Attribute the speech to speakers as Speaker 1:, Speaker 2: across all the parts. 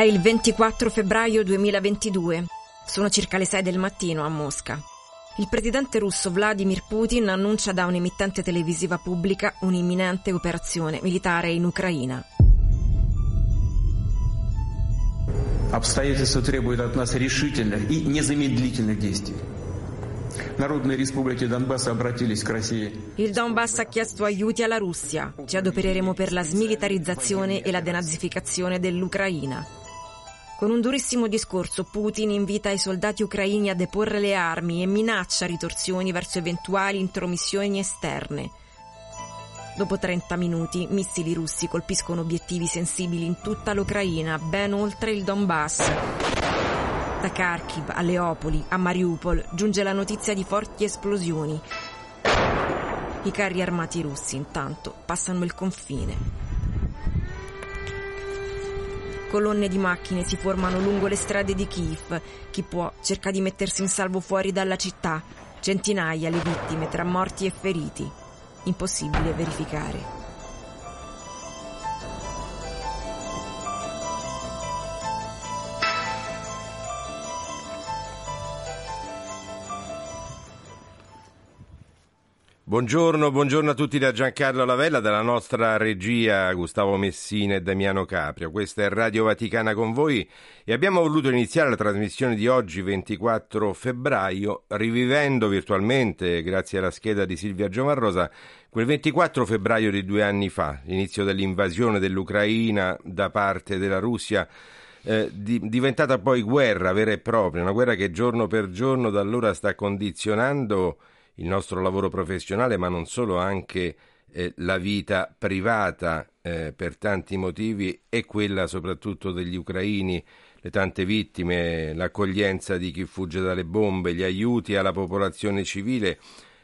Speaker 1: È il 24 febbraio 2022. Sono circa le 6 del mattino a Mosca. Il presidente russo Vladimir Putin annuncia da un'emittente televisiva pubblica un'imminente operazione militare in Ucraina.
Speaker 2: Обстоятельства требуют от нас решительных и незамедлительных действий. Народные республики Донбасса обратились к России.
Speaker 1: Il Donbass ha chiesto aiuti alla Russia. Ci adopereremo per la smilitarizzazione e la denazificazione dell'Ucraina. Con un durissimo discorso Putin invita i soldati ucraini a deporre le armi e minaccia ritorsioni verso eventuali intromissioni esterne. Dopo 30 minuti, missili russi colpiscono obiettivi sensibili in tutta l'Ucraina, ben oltre il Donbass. Da Kharkiv a Leopoli, a Mariupol, giunge la notizia di forti esplosioni. I carri armati russi, intanto, passano il confine. Colonne di macchine si formano lungo le strade di Kiev. Chi può cerca di mettersi in salvo fuori dalla città. Centinaia le vittime tra morti e feriti. Impossibile verificare.
Speaker 3: Buongiorno, buongiorno a tutti da Giancarlo Lavella, dalla nostra regia Gustavo Messina e Damiano Caprio. Questa è Radio Vaticana con voi e abbiamo voluto iniziare la trasmissione di oggi, 24 febbraio, rivivendo virtualmente, grazie alla scheda di Silvia Giovarrosa, quel 24 febbraio di due anni fa, l'inizio dell'invasione dell'Ucraina da parte della Russia. Eh, di, diventata poi guerra vera e propria, una guerra che giorno per giorno da allora sta condizionando il nostro lavoro professionale, ma non solo, anche eh, la vita privata eh, per tanti motivi e quella soprattutto degli ucraini, le tante vittime, l'accoglienza di chi fugge dalle bombe, gli aiuti alla popolazione civile,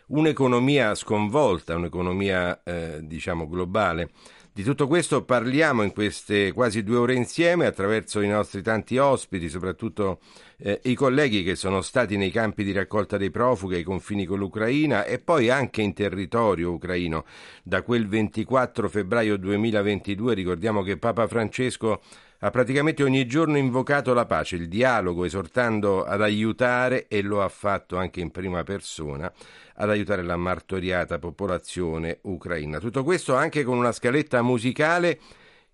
Speaker 3: un'economia sconvolta, un'economia eh, diciamo globale. Di tutto questo parliamo in queste quasi due ore insieme attraverso i nostri tanti ospiti, soprattutto eh, i colleghi che sono stati nei campi di raccolta dei profughi ai confini con l'Ucraina e poi anche in territorio ucraino. Da quel 24 febbraio 2022 ricordiamo che Papa Francesco ha praticamente ogni giorno invocato la pace, il dialogo, esortando ad aiutare, e lo ha fatto anche in prima persona, ad aiutare la martoriata popolazione ucraina. Tutto questo anche con una scaletta musicale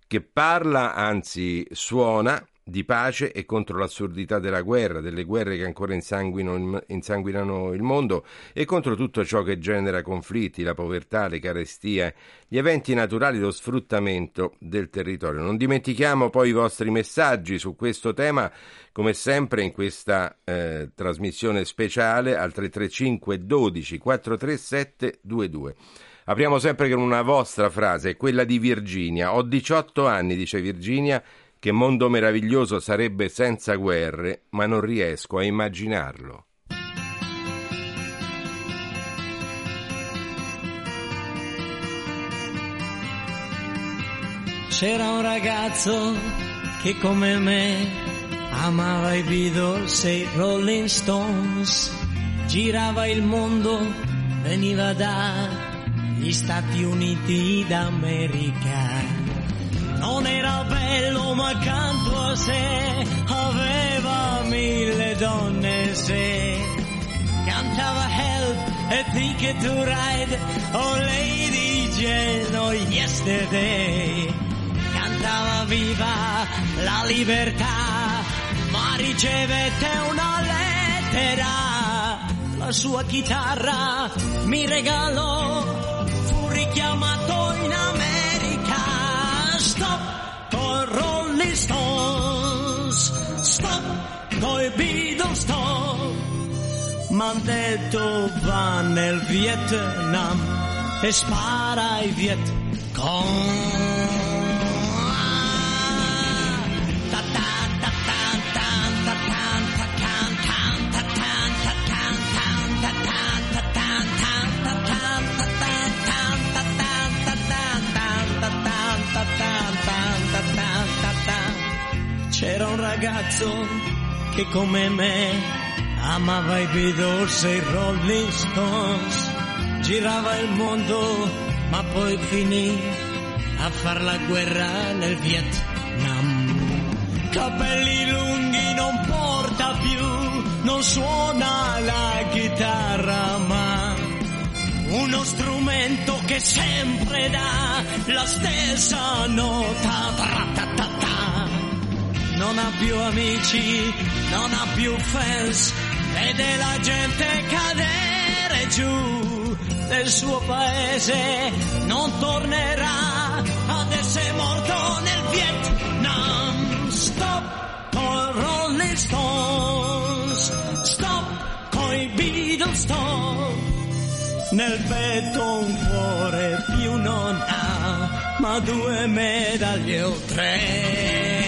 Speaker 3: che parla, anzi suona, di pace e contro l'assurdità della guerra, delle guerre che ancora insanguinano il mondo e contro tutto ciò che genera conflitti, la povertà, le carestie, gli eventi naturali, lo sfruttamento del territorio. Non dimentichiamo poi i vostri messaggi su questo tema, come sempre in questa eh, trasmissione speciale al 335 12 437 22. Apriamo sempre con una vostra frase, quella di Virginia. Ho 18 anni, dice Virginia, che mondo meraviglioso sarebbe senza guerre, ma non riesco a immaginarlo.
Speaker 4: C'era un ragazzo che come me amava i Beatles e i Rolling Stones, girava il mondo, veniva dagli Stati Uniti d'America non era bello ma accanto a sé aveva mille donne se cantava Help e Ticket to Ride Oh Lady Jane oh Yesterday cantava viva la libertà ma ricevette una lettera. La sua chitarra mi regalò fu richiamato in America Stop the Rolling Stones, stop the Beatles, stop. Mandé το van el Vietnam, es para η Vietcong. Ta ta ta ta. ragazzo che come me amava i Beatles e i Rolling Stones. Girava il mondo ma poi finì a far la guerra nel Vietnam. Capelli lunghi non porta più, non suona la chitarra ma uno strumento che sempre dà la stessa nota. Tra, ta, ta, ta non ha più amici, non ha più fans, vede la gente cadere giù del suo paese, non tornerà, ad essere morto nel Vietnam. Stop con Rolling Stones, stop coi Beatles, stop. Nel petto un cuore più non ha, ma due medaglie o tre.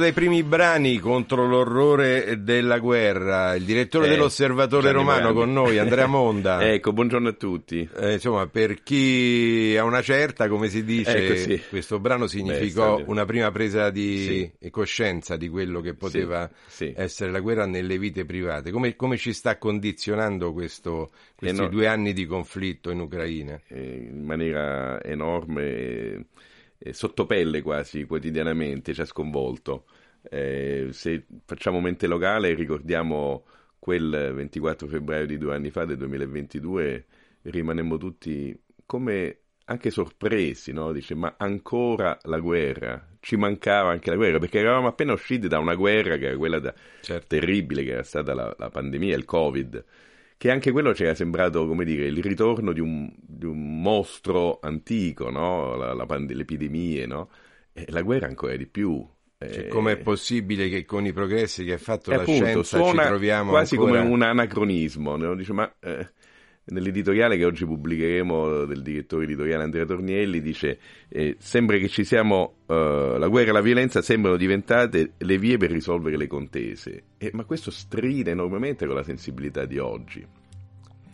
Speaker 3: Dei primi brani contro l'orrore della guerra, il direttore
Speaker 5: Eh,
Speaker 3: dell'Osservatore
Speaker 5: Gianni
Speaker 3: Romano
Speaker 5: Morandi.
Speaker 3: con noi, Andrea Monda.
Speaker 5: ecco, buongiorno a tutti.
Speaker 3: Eh, insomma, per chi ha una certa, come si dice,
Speaker 5: Ecco, sì.
Speaker 3: questo brano significò
Speaker 5: Beh,
Speaker 3: una prima presa di coscienza di quello che poteva
Speaker 5: sì.
Speaker 3: essere la guerra nelle vite private. Come, come ci sta condizionando questo- questi
Speaker 5: no.
Speaker 3: due anni di conflitto in Ucraina?
Speaker 5: eh, in maniera enorme, eh, eh, sotto pelle quasi quotidianamente, ci ha sconvolto. Eh, se facciamo mente locale, ricordiamo quel 24 febbraio di due anni fa, del 2022, rimanemmo tutti come anche sorpresi, no? Dice, ma ancora la guerra? Ci mancava anche la guerra, perché eravamo appena usciti da una guerra che era quella da-
Speaker 3: Certo.
Speaker 5: terribile, che era stata la, la pandemia, il Covid che anche quello ci era sembrato, come dire, il ritorno di un, di un mostro antico, no? La- la pand- le epidemie, no? E la guerra ancora di più.
Speaker 3: Cioè,
Speaker 5: Eh,
Speaker 3: com'è possibile che con i progressi che ha fatto
Speaker 5: e
Speaker 3: la
Speaker 5: appunto,
Speaker 3: scienza ci troviamo
Speaker 5: quasi
Speaker 3: ancora...
Speaker 5: come un anacronismo, no? Dice, ma eh, nell'editoriale che oggi pubblicheremo del direttore editoriale Andrea Tornielli dice eh, sembra che ci siamo eh, la guerra e la violenza sembrano diventate le vie per risolvere le contese. Eh, ma questo stride enormemente con la sensibilità di oggi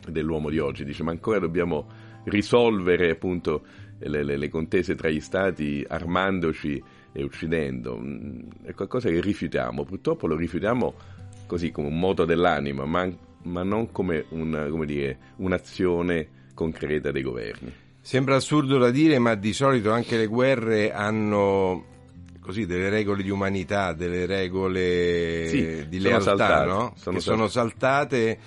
Speaker 5: dell'uomo di oggi. Dice ma ancora dobbiamo risolvere appunto le, le- le contese tra gli stati armandoci e uccidendo. Mm, è qualcosa che rifiutiamo. Purtroppo lo rifiutiamo così come un moto dell'anima ma, ma non come, un- come dire, un'azione concreta dei governi
Speaker 3: Sembra assurdo da dire, ma di solito anche le guerre hanno così delle regole di umanità, delle regole
Speaker 5: Sì,
Speaker 3: di
Speaker 5: sono
Speaker 3: lealtà,
Speaker 5: saltate,
Speaker 3: no?
Speaker 5: sono
Speaker 3: che sono saltate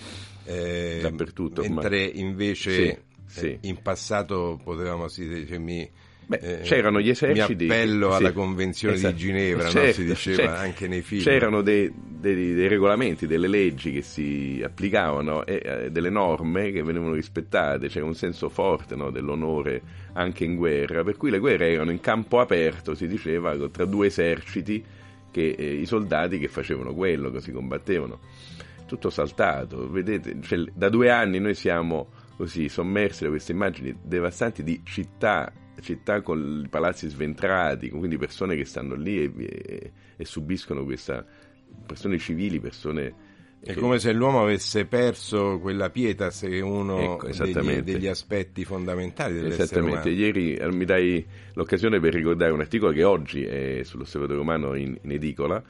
Speaker 3: eh,
Speaker 5: Dappertutto,
Speaker 3: mentre
Speaker 5: ormai.
Speaker 3: invece
Speaker 5: Sì,
Speaker 3: eh,
Speaker 5: sì.
Speaker 3: in passato potevamo sì, cioè, mi,
Speaker 5: Beh,
Speaker 3: eh,
Speaker 5: c'erano gli eserciti.
Speaker 3: Mi appello
Speaker 5: sì,
Speaker 3: alla Convenzione
Speaker 5: esatto.
Speaker 3: di Ginevra, no?
Speaker 5: Certo,
Speaker 3: si diceva
Speaker 5: certo.
Speaker 3: anche nei film.
Speaker 5: C'erano dei, dei- dei regolamenti, delle leggi che si applicavano e eh, delle norme che venivano rispettate, c'era un senso forte no, dell'onore anche in guerra, per cui le guerre erano in campo aperto, si diceva, tra due eserciti, che, eh, i soldati che facevano quello, che si combattevano. Tutto saltato, vedete, cioè, da due anni noi siamo così sommersi da queste immagini devastanti di città, città con i palazzi sventrati, quindi persone che stanno lì e, e- e subiscono questa, persone civili, persone...
Speaker 3: È
Speaker 5: che-
Speaker 3: come se l'uomo avesse perso quella pietas che è uno
Speaker 5: Ecco,
Speaker 3: degli,
Speaker 5: esattamente.
Speaker 3: degli aspetti fondamentali dell'essere
Speaker 5: Esattamente,
Speaker 3: umano.
Speaker 5: ieri eh, mi dai l'occasione per ricordare un articolo che oggi è sull'Osservatore Romano in, in edicola,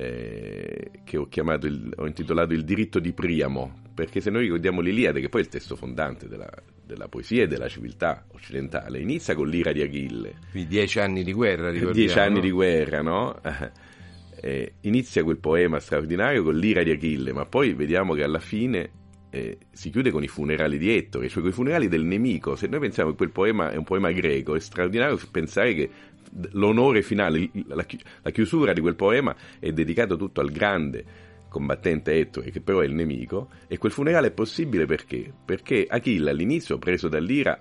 Speaker 5: eh, che ho, chiamato il- ho intitolato Il diritto di Priamo, perché se noi ricordiamo l'Iliade, che poi è il testo fondante della, della poesia e della civiltà occidentale, inizia con l'ira di Achille,
Speaker 3: Quindi dieci anni di guerra, ricordiamo.
Speaker 5: dieci anni di guerra, no? eh, inizia quel poema straordinario con l'ira di Achille, ma poi vediamo che alla fine eh, si chiude con i funerali di Ettore, cioè con i funerali del nemico. Se noi pensiamo che quel poema è un poema greco, è straordinario pensare che l'onore finale, la, la chiusura di quel poema è dedicato tutto al grande combattente Ettore, che però è il nemico, e quel funerale è possibile perché? Perché Achille all'inizio, preso dall'ira,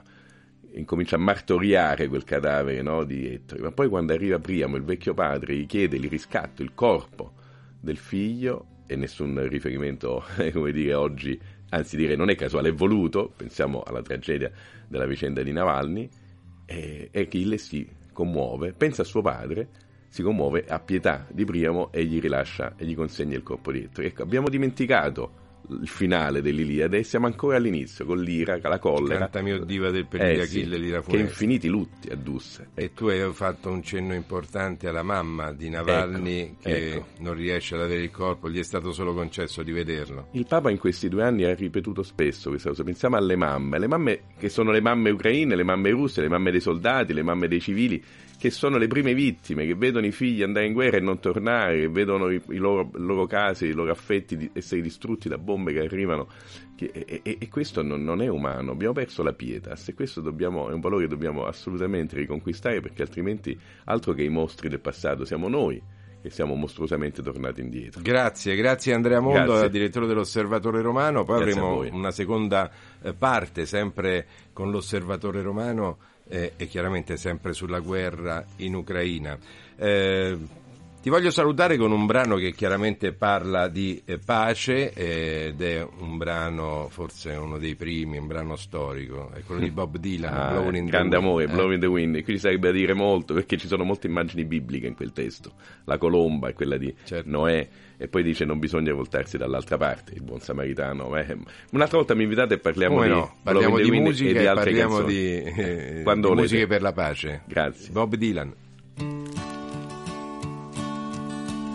Speaker 5: incomincia a martoriare quel cadavere no, di Ettore, ma poi quando arriva Priamo, il vecchio padre, gli chiede il riscatto, il corpo del figlio, e nessun riferimento, come dire, oggi, anzi dire non è casuale, è voluto, pensiamo alla tragedia della vicenda di Navalny, e Achille si commuove, pensa a suo padre, si commuove, ha pietà di Priamo e gli rilascia e gli consegna il corpo di Ettore. Ecco, abbiamo dimenticato il finale dell'Iliade e siamo ancora all'inizio con l'ira, la collera.
Speaker 3: Cantami o diva del per di
Speaker 5: Eh,
Speaker 3: Achille,
Speaker 5: sì,
Speaker 3: l'ira
Speaker 5: che infiniti lutti addusse.
Speaker 3: E tu hai fatto un cenno importante alla mamma di Navalny
Speaker 5: Ecco,
Speaker 3: che
Speaker 5: ecco.
Speaker 3: non riesce ad avere il corpo, gli è stato solo concesso di vederlo.
Speaker 5: Il Papa in questi due anni ha ripetuto spesso questa cosa. Pensiamo alle mamme, le mamme che sono le mamme ucraine, le mamme russe, le mamme dei soldati, le mamme dei civili, che sono le prime vittime, che vedono i figli andare in guerra e non tornare, che vedono i, i loro, i loro case, i loro affetti di- essere distrutti da bombe che arrivano. Che- e, e- e questo non, non è umano. Abbiamo perso la pietas e questo dobbiamo- è un valore che dobbiamo assolutamente riconquistare perché altrimenti altro che i mostri del passato siamo noi che siamo mostruosamente tornati indietro.
Speaker 3: Grazie, grazie Andrea Mondo,
Speaker 5: Grazie.
Speaker 3: direttore dell'Osservatore Romano. Poi
Speaker 5: Grazie
Speaker 3: avremo una seconda eh, parte sempre con l'Osservatore Romano eh, e chiaramente sempre sulla guerra in Ucraina. Eh, ti voglio salutare con un brano che chiaramente parla di eh, pace eh, ed è un brano, forse uno dei primi, un brano storico, è quello di Bob Dylan,
Speaker 5: Ah,
Speaker 3: Blowing in the
Speaker 5: grande
Speaker 3: Wind.
Speaker 5: amore,
Speaker 3: Eh,
Speaker 5: Blowing in the Wind, qui sarebbe da dire molto perché ci sono molte immagini bibliche in quel testo, la colomba è quella di
Speaker 3: Certo.
Speaker 5: Noè e poi dice non bisogna voltarsi dall'altra parte, il buon samaritano. eh. Un'altra volta mi invitate e parliamo
Speaker 3: Come
Speaker 5: di
Speaker 3: no, parliamo di
Speaker 5: the
Speaker 3: musica
Speaker 5: e
Speaker 3: e, parliamo
Speaker 5: canzoni.
Speaker 3: di, eh,
Speaker 5: Quando
Speaker 3: di musiche per la pace.
Speaker 5: Grazie.
Speaker 3: Bob Dylan.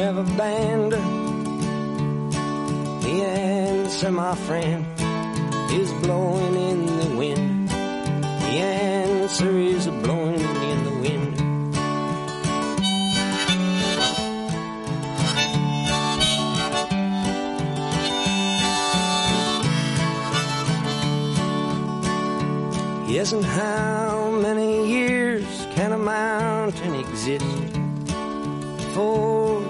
Speaker 6: forever banned? The answer, my friend, is blowing in the wind. The answer is blowing in the wind. Yes, and how many years can a mountain exist before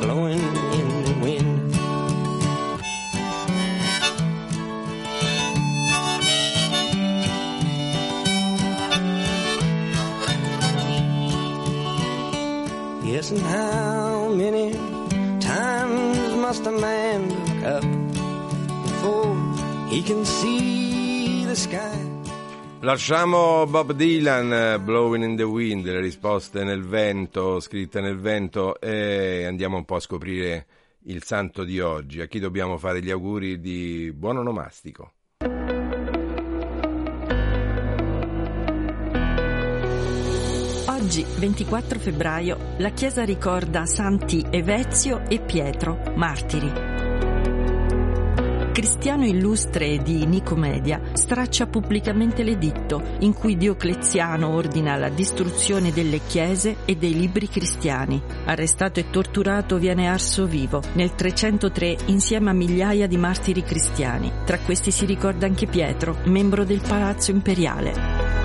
Speaker 6: blowing in the wind. Yes, and how many times must a man look up before he can see the sky?
Speaker 3: Lasciamo Bob Dylan, eh, Blowing in the Wind, le risposte nel vento, scritte nel vento e andiamo un po' a scoprire il santo di oggi. A chi dobbiamo fare gli auguri di buon onomastico?
Speaker 7: Oggi, 24 febbraio, la Chiesa ricorda Santi Evezio e Pietro, martiri. Cristiano illustre di Nicomedia straccia pubblicamente l'editto in cui Diocleziano ordina la distruzione delle chiese e dei libri cristiani. Arrestato e torturato viene arso vivo nel 303 insieme a migliaia di martiri cristiani. Tra questi si ricorda anche Pietro, membro del Palazzo Imperiale.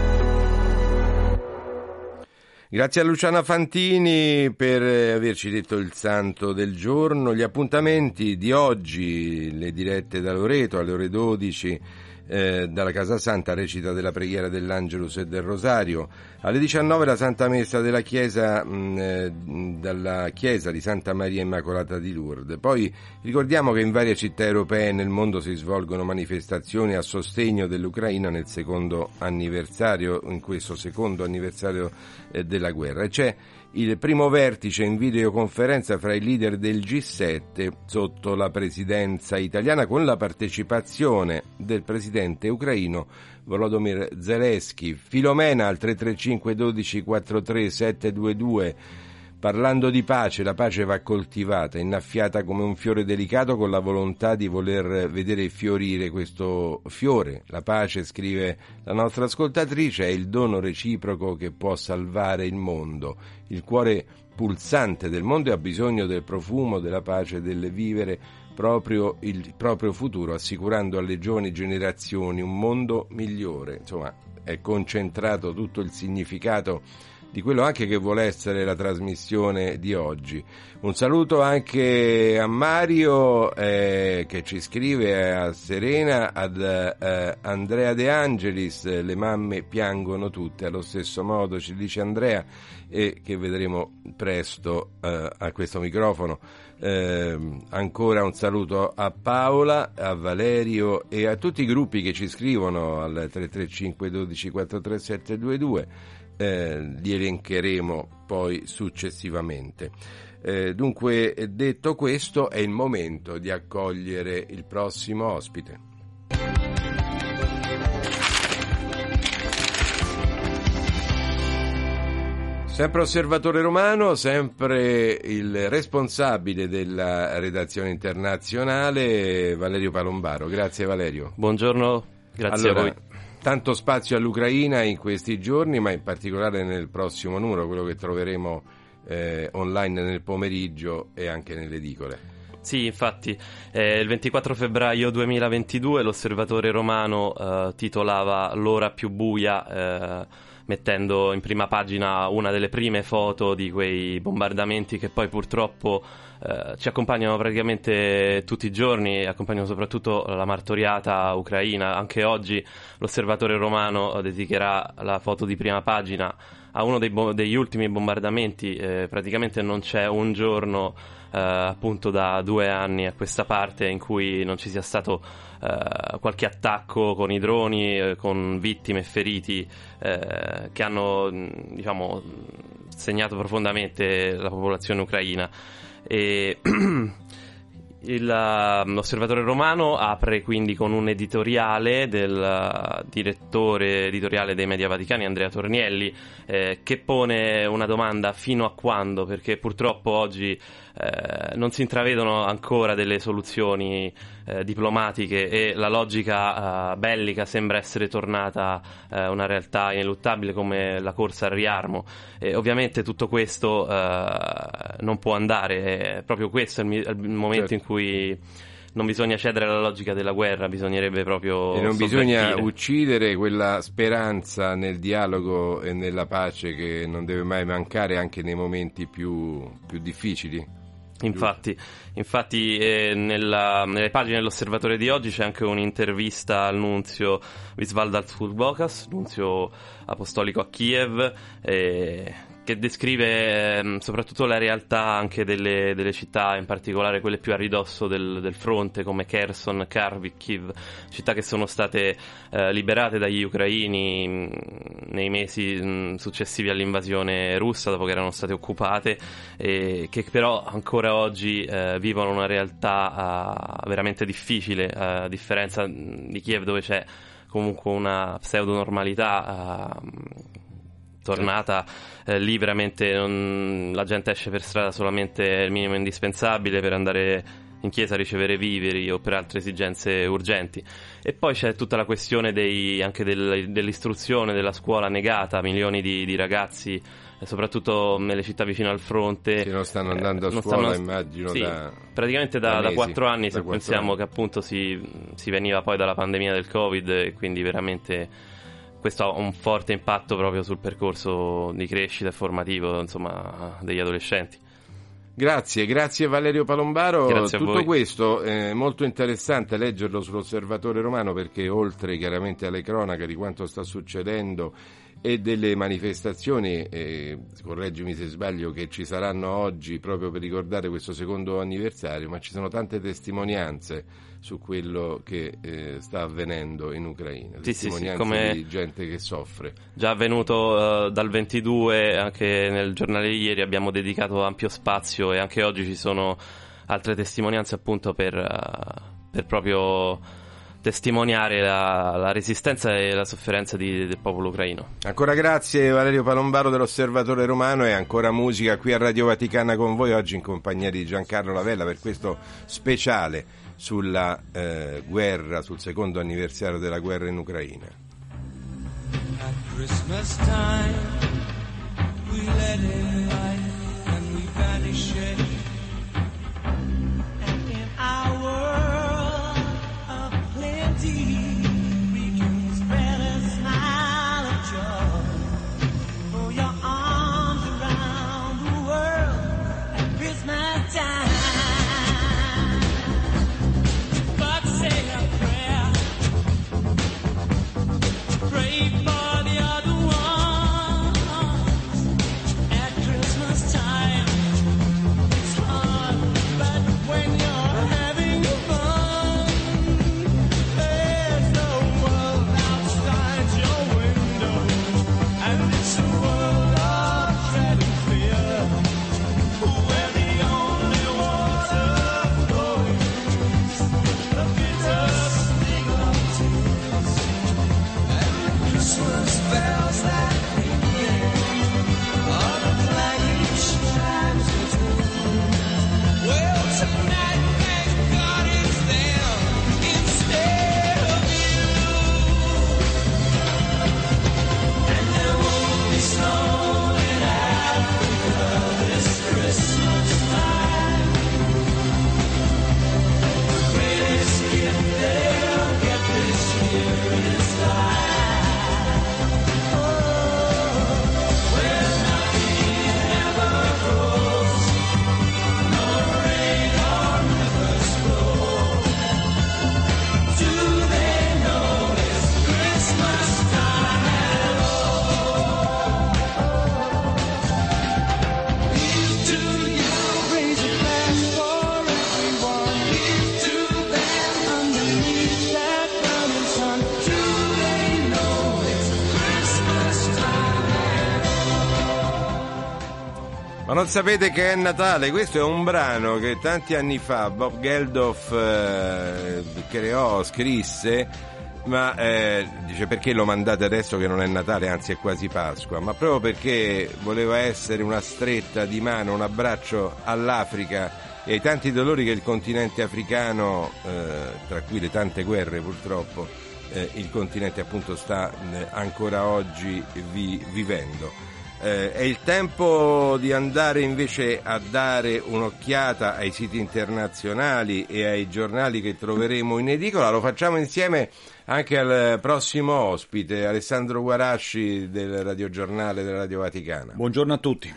Speaker 3: Grazie a Luciana Fantini per eh, averci detto il santo del giorno. Gli appuntamenti di oggi, le dirette da Loreto alle ore 12 eh, dalla Casa Santa, recita della preghiera dell'Angelus e del Rosario. Alle 19 la Santa Messa della Chiesa, mh, eh, dalla Chiesa di Santa Maria Immacolata di Lourdes. Poi ricordiamo che in varie città europee nel mondo si svolgono manifestazioni a sostegno dell'Ucraina nel secondo anniversario, in questo secondo anniversario eh, della guerra. E c'è il primo vertice in videoconferenza fra i leader del G7 sotto la presidenza italiana con la partecipazione del presidente ucraino Volodymyr Zelensky. Filomena al 335 12 43 722 Parlando di pace, la pace va coltivata, innaffiata come un fiore delicato con la volontà di voler vedere fiorire questo fiore. La pace, scrive la nostra ascoltatrice, è il dono reciproco che può salvare il mondo. Il cuore pulsante del mondo ha bisogno del profumo della pace del vivere proprio il proprio futuro, assicurando alle giovani generazioni un mondo migliore. Insomma, è concentrato tutto il significato di quello anche che vuole essere la trasmissione di oggi. Un saluto anche a Mario eh, che ci scrive a Serena, ad eh, Andrea De Angelis, le mamme piangono tutte allo stesso modo, ci dice Andrea e che vedremo presto eh, a questo microfono. Eh, ancora un saluto a Paola, a Valerio e a tutti i gruppi che ci scrivono al 335 12 43722 eh, li elencheremo poi successivamente. Eh, dunque, detto questo, è il momento di accogliere il prossimo ospite. Sempre osservatore romano, sempre il responsabile della redazione internazionale, Valerio Palombaro. Grazie Valerio.
Speaker 8: Buongiorno, grazie
Speaker 3: allora,
Speaker 8: a voi.
Speaker 3: Tanto spazio all'Ucraina in questi giorni, ma in particolare nel prossimo numero, quello che troveremo eh, online nel pomeriggio e anche nelle edicole.
Speaker 8: Sì, infatti, eh, il 24 febbraio 2022 l'osservatore romano eh, titolava L'ora più buia, eh, mettendo in prima pagina una delle prime foto di quei bombardamenti che poi purtroppo eh, ci accompagnano praticamente tutti i giorni, accompagnano soprattutto la martoriata ucraina. Anche oggi l'osservatore romano dedicherà la foto di prima pagina a uno dei bo- degli ultimi bombardamenti, eh, praticamente non c'è un giorno eh, appunto da due anni a questa parte in cui non ci sia stato eh, qualche attacco con i droni, eh, con vittime e feriti eh, che hanno diciamo, segnato profondamente la popolazione ucraina. E Il, uh, l'osservatore romano apre quindi con un editoriale del direttore editoriale dei Media Vaticani Andrea Tornielli eh, che pone una domanda fino a quando perché purtroppo oggi eh, non si intravedono ancora delle soluzioni eh, diplomatiche e la logica bellica sembra essere tornata una realtà ineluttabile come la corsa al riarmo e ovviamente tutto questo non può andare è proprio questo è il, il momento certo. in cui non bisogna cedere alla logica della guerra, bisognerebbe proprio.
Speaker 3: E non bisogna uccidere quella speranza nel dialogo e nella pace che non deve mai mancare anche nei momenti più, più difficili.
Speaker 8: Infatti, infatti eh, nella, nelle pagine dell'osservatore di oggi c'è anche un'intervista al nunzio Visvalda Fulbokas, nunzio apostolico a Kiev, eh, che descrive eh, soprattutto la realtà anche delle, delle, città, in particolare quelle più a ridosso del, del fronte come Kherson, Kharkiv, città che sono state eh, liberate dagli ucraini mh, nei mesi mh, successivi all'invasione russa dopo che erano state occupate e che però ancora oggi eh, vivono una realtà uh, veramente difficile, a differenza di Kiev dove c'è comunque una pseudo normalità uh, tornata eh, lì veramente non, la gente esce per strada solamente il minimo indispensabile per andare in chiesa a ricevere viveri o per altre esigenze urgenti. E poi c'è tutta la questione dei, anche del, dell'istruzione, della scuola negata milioni di, di ragazzi, soprattutto nelle città vicino al fronte.
Speaker 3: Che non stanno andando a scuola, stanno, immagino.
Speaker 8: Sì,
Speaker 3: da,
Speaker 8: praticamente da,
Speaker 3: da
Speaker 8: quattro anni,
Speaker 3: da
Speaker 8: se
Speaker 3: 4
Speaker 8: pensiamo
Speaker 3: anni.
Speaker 8: che appunto si, si veniva poi dalla pandemia del Covid e quindi veramente questo ha un forte impatto proprio sul percorso di crescita e formativo insomma, degli adolescenti.
Speaker 3: Grazie, grazie Valerio Palombaro.
Speaker 8: Grazie
Speaker 3: Tutto
Speaker 8: voi.
Speaker 3: questo è molto interessante leggerlo sull'Osservatore Romano perché oltre chiaramente alle cronache di quanto sta succedendo e delle manifestazioni, eh, correggimi se sbaglio, che ci saranno oggi proprio per ricordare questo secondo anniversario, ma ci sono tante testimonianze su quello che eh, sta avvenendo in Ucraina,
Speaker 8: Sì, sì, sì,
Speaker 3: testimonianze
Speaker 8: come-
Speaker 3: di gente che soffre.
Speaker 8: Già avvenuto eh, dal 22, anche nel giornale di ieri abbiamo dedicato ampio spazio e anche oggi ci sono altre testimonianze appunto per, eh, per proprio testimoniare la, la resistenza e la sofferenza di- del popolo ucraino.
Speaker 3: Ancora grazie Valerio Palombaro dell'Osservatore Romano e ancora musica qui a Radio Vaticana con voi oggi in compagnia di Giancarlo Lavella per questo speciale sulla eh, guerra, sul secondo anniversario della guerra in Ucraina.
Speaker 9: At
Speaker 3: Ma non sapete che è Natale? Questo è un brano che tanti anni fa Bob Geldof eh, creò, scrisse, ma eh, dice perché lo mandate adesso che non è Natale, anzi è quasi Pasqua, ma proprio perché voleva essere una stretta di mano, un abbraccio all'Africa e ai tanti dolori che il continente africano, eh, tra cui le tante guerre purtroppo, eh, il continente appunto sta eh, ancora oggi vi- vivendo. Eh, è il tempo di andare invece a dare un'occhiata ai siti internazionali e ai giornali che troveremo in edicola. Lo facciamo insieme anche al prossimo ospite, Alessandro Guarasci del radiogiornale della Radio Vaticana.
Speaker 10: Buongiorno a tutti.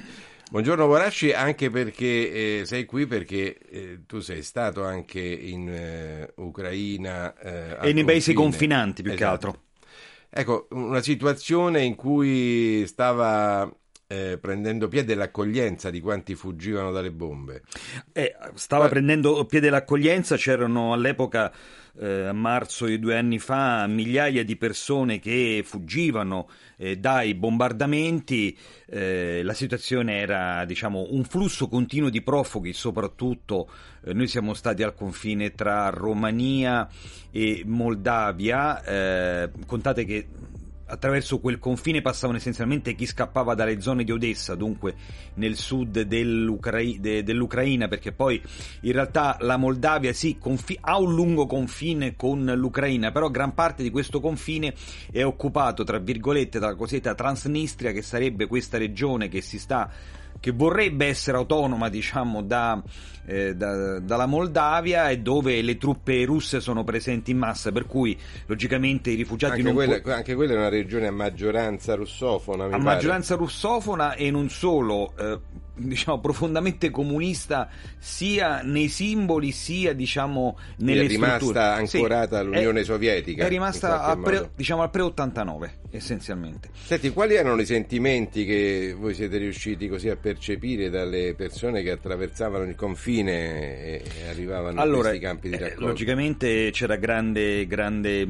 Speaker 3: Buongiorno Guarasci, anche perché eh, sei qui perché eh, tu sei stato anche in eh, Ucraina eh,
Speaker 10: E nei paesi confinanti più che
Speaker 3: Esatto.
Speaker 10: altro.
Speaker 3: Ecco, una situazione in cui stava eh, prendendo piede l'accoglienza di quanti fuggivano dalle bombe.
Speaker 10: Eh, stava
Speaker 3: Beh.
Speaker 10: prendendo piede l'accoglienza, c'erano all'epoca, eh, a marzo di due anni fa, migliaia di persone che fuggivano eh, dai bombardamenti, eh, la situazione era diciamo, un flusso continuo di profughi, soprattutto eh, noi siamo stati al confine tra Romania e Moldavia, eh, contate che attraverso quel confine passavano essenzialmente chi scappava dalle zone di Odessa, dunque nel sud dell'Ucrai- de- dell'Ucraina, perché poi in realtà la Moldavia sì, confi- ha un lungo confine con l'Ucraina, però gran parte di questo confine è occupato, tra virgolette, dalla cosiddetta Transnistria, che sarebbe questa regione che si sta che vorrebbe essere autonoma, diciamo, da, eh, da- dalla Moldavia e dove le truppe russe sono presenti in massa, per cui logicamente i rifugiati
Speaker 3: Anche
Speaker 10: non
Speaker 3: quella,
Speaker 10: po-
Speaker 3: anche quella è una regione a maggioranza russofona,
Speaker 10: a
Speaker 3: pare.
Speaker 10: maggioranza russofona e non solo, eh, diciamo profondamente comunista sia nei simboli sia diciamo nelle
Speaker 3: è rimasta
Speaker 10: strutture. Sì,
Speaker 3: ancorata all'Unione
Speaker 10: è-
Speaker 3: Sovietica,
Speaker 10: È rimasta pre- diciamo al pre-89 essenzialmente.
Speaker 3: Senti, quali erano i sentimenti che voi siete riusciti così a percepire dalle persone che attraversavano il confine e, arrivavano
Speaker 10: Allora,
Speaker 3: a questi campi di
Speaker 10: eh,
Speaker 3: raccolta?
Speaker 10: logicamente c'era grande, grande,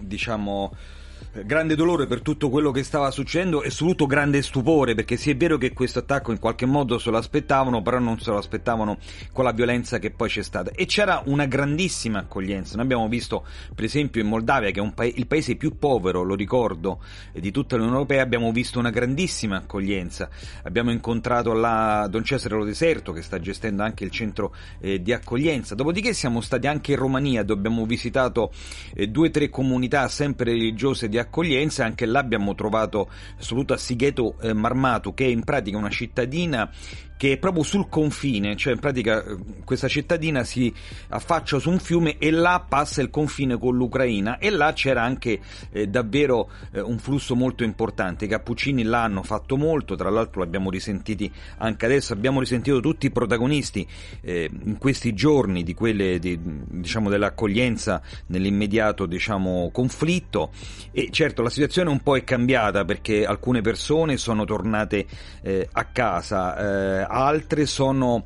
Speaker 10: diciamo, eh, grande dolore per tutto quello che stava succedendo e soprattutto grande stupore, perché sì è vero che questo attacco in qualche modo se lo aspettavano, però non se lo aspettavano con la violenza che poi c'è stata. E c'era una grandissima accoglienza. Noi abbiamo visto, per esempio, in Moldavia, che è pa- il paese più povero, lo ricordo, eh, di tutta l'Unione Europea, abbiamo visto una grandissima accoglienza. Abbiamo incontrato là Don Cesare Lo Deserto, che sta gestendo anche il centro eh, di accoglienza. Dopodiché siamo stati anche in Romania, dove abbiamo visitato eh, due o tre comunità sempre religiose di accoglienza. Anche là abbiamo trovato, soprattutto a Sigheto eh, Marmatu, che è in pratica una cittadina che è proprio sul confine, cioè in pratica eh, questa cittadina si affaccia su un fiume e là passa il confine con l'Ucraina e là c'era anche eh, davvero eh, un flusso molto importante. I cappuccini là hanno fatto molto, tra l'altro l'abbiamo risentiti anche adesso, abbiamo risentito tutti i protagonisti eh, in questi giorni di quelle di, diciamo dell'accoglienza nell'immediato diciamo conflitto e certo la situazione un po' è cambiata perché alcune persone sono tornate eh, a casa, eh, altre sono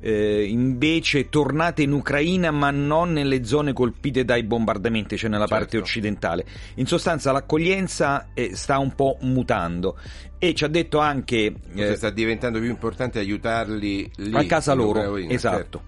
Speaker 10: eh, invece tornate in Ucraina ma non nelle zone colpite dai bombardamenti, cioè nella parte
Speaker 3: Certo.
Speaker 10: occidentale. In sostanza l'accoglienza eh, sta un po' mutando e ci ha detto anche
Speaker 3: Forse
Speaker 10: eh,
Speaker 3: sta diventando più importante aiutarli lì
Speaker 10: a casa loro,
Speaker 3: Ucraina,
Speaker 10: esatto.
Speaker 3: certo,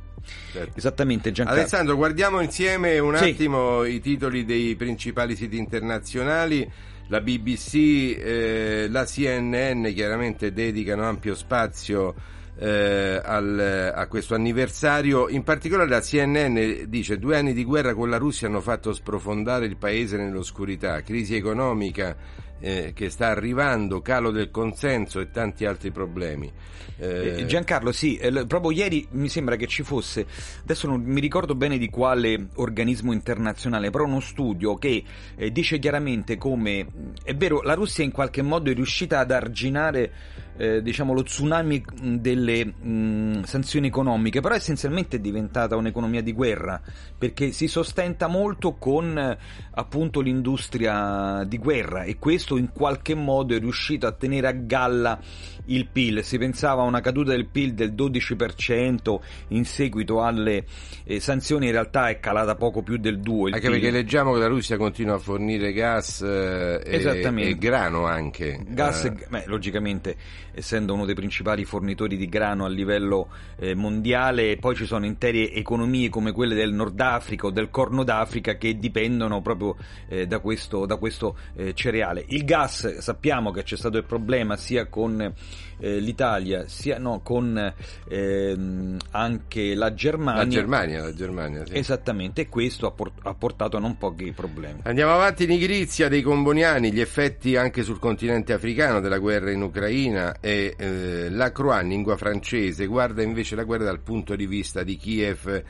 Speaker 3: certo.
Speaker 10: Esattamente Giancarlo.
Speaker 3: Alessandro, guardiamo insieme un
Speaker 10: Sì.
Speaker 3: attimo i titoli dei principali siti internazionali. La BBC, eh, la CNN chiaramente dedicano ampio spazio eh, al- a questo anniversario. In particolare la CNN dice due anni di guerra con la Russia hanno fatto sprofondare il paese nell'oscurità, crisi economica eh, che sta arrivando, calo del consenso e tanti altri problemi. Eh,
Speaker 10: Eh, Giancarlo, sì, eh, proprio ieri mi sembra che ci fosse, adesso non mi ricordo bene di quale organismo internazionale, però uno studio che eh, dice chiaramente come, è vero, la Russia in qualche modo è riuscita ad arginare eh, diciamo lo tsunami delle mh, sanzioni economiche, però essenzialmente è diventata un'economia di guerra, perché si sostenta molto con eh, appunto l'industria di guerra e questo in qualche modo è riuscito a tenere a galla il PIL. Si pensava a una caduta del PIL del 12% in seguito alle eh, sanzioni, in realtà è calata poco più del 2%. il
Speaker 3: Anche
Speaker 10: PIL.
Speaker 3: perché leggiamo che la Russia continua a fornire gas eh, e, e grano anche.
Speaker 10: Gas, beh, logicamente, essendo uno dei principali fornitori di grano a livello eh, mondiale, poi ci sono intere economie come quelle del Nord Africa o del Corno d'Africa che dipendono proprio eh, da questo, da questo eh, cereale. Il gas, sappiamo che c'è stato il problema sia con eh, l'Italia, sia no, con ehm, anche la Germania.
Speaker 3: la Germania, la Germania, sì.
Speaker 10: Esattamente, e questo ha, por- ha portato a non pochi problemi.
Speaker 3: Andiamo avanti, Nigrizia dei Comboniani, gli effetti anche sul continente africano della guerra in Ucraina e eh, la Croix, in lingua francese, guarda invece la guerra dal punto di vista di Kiev.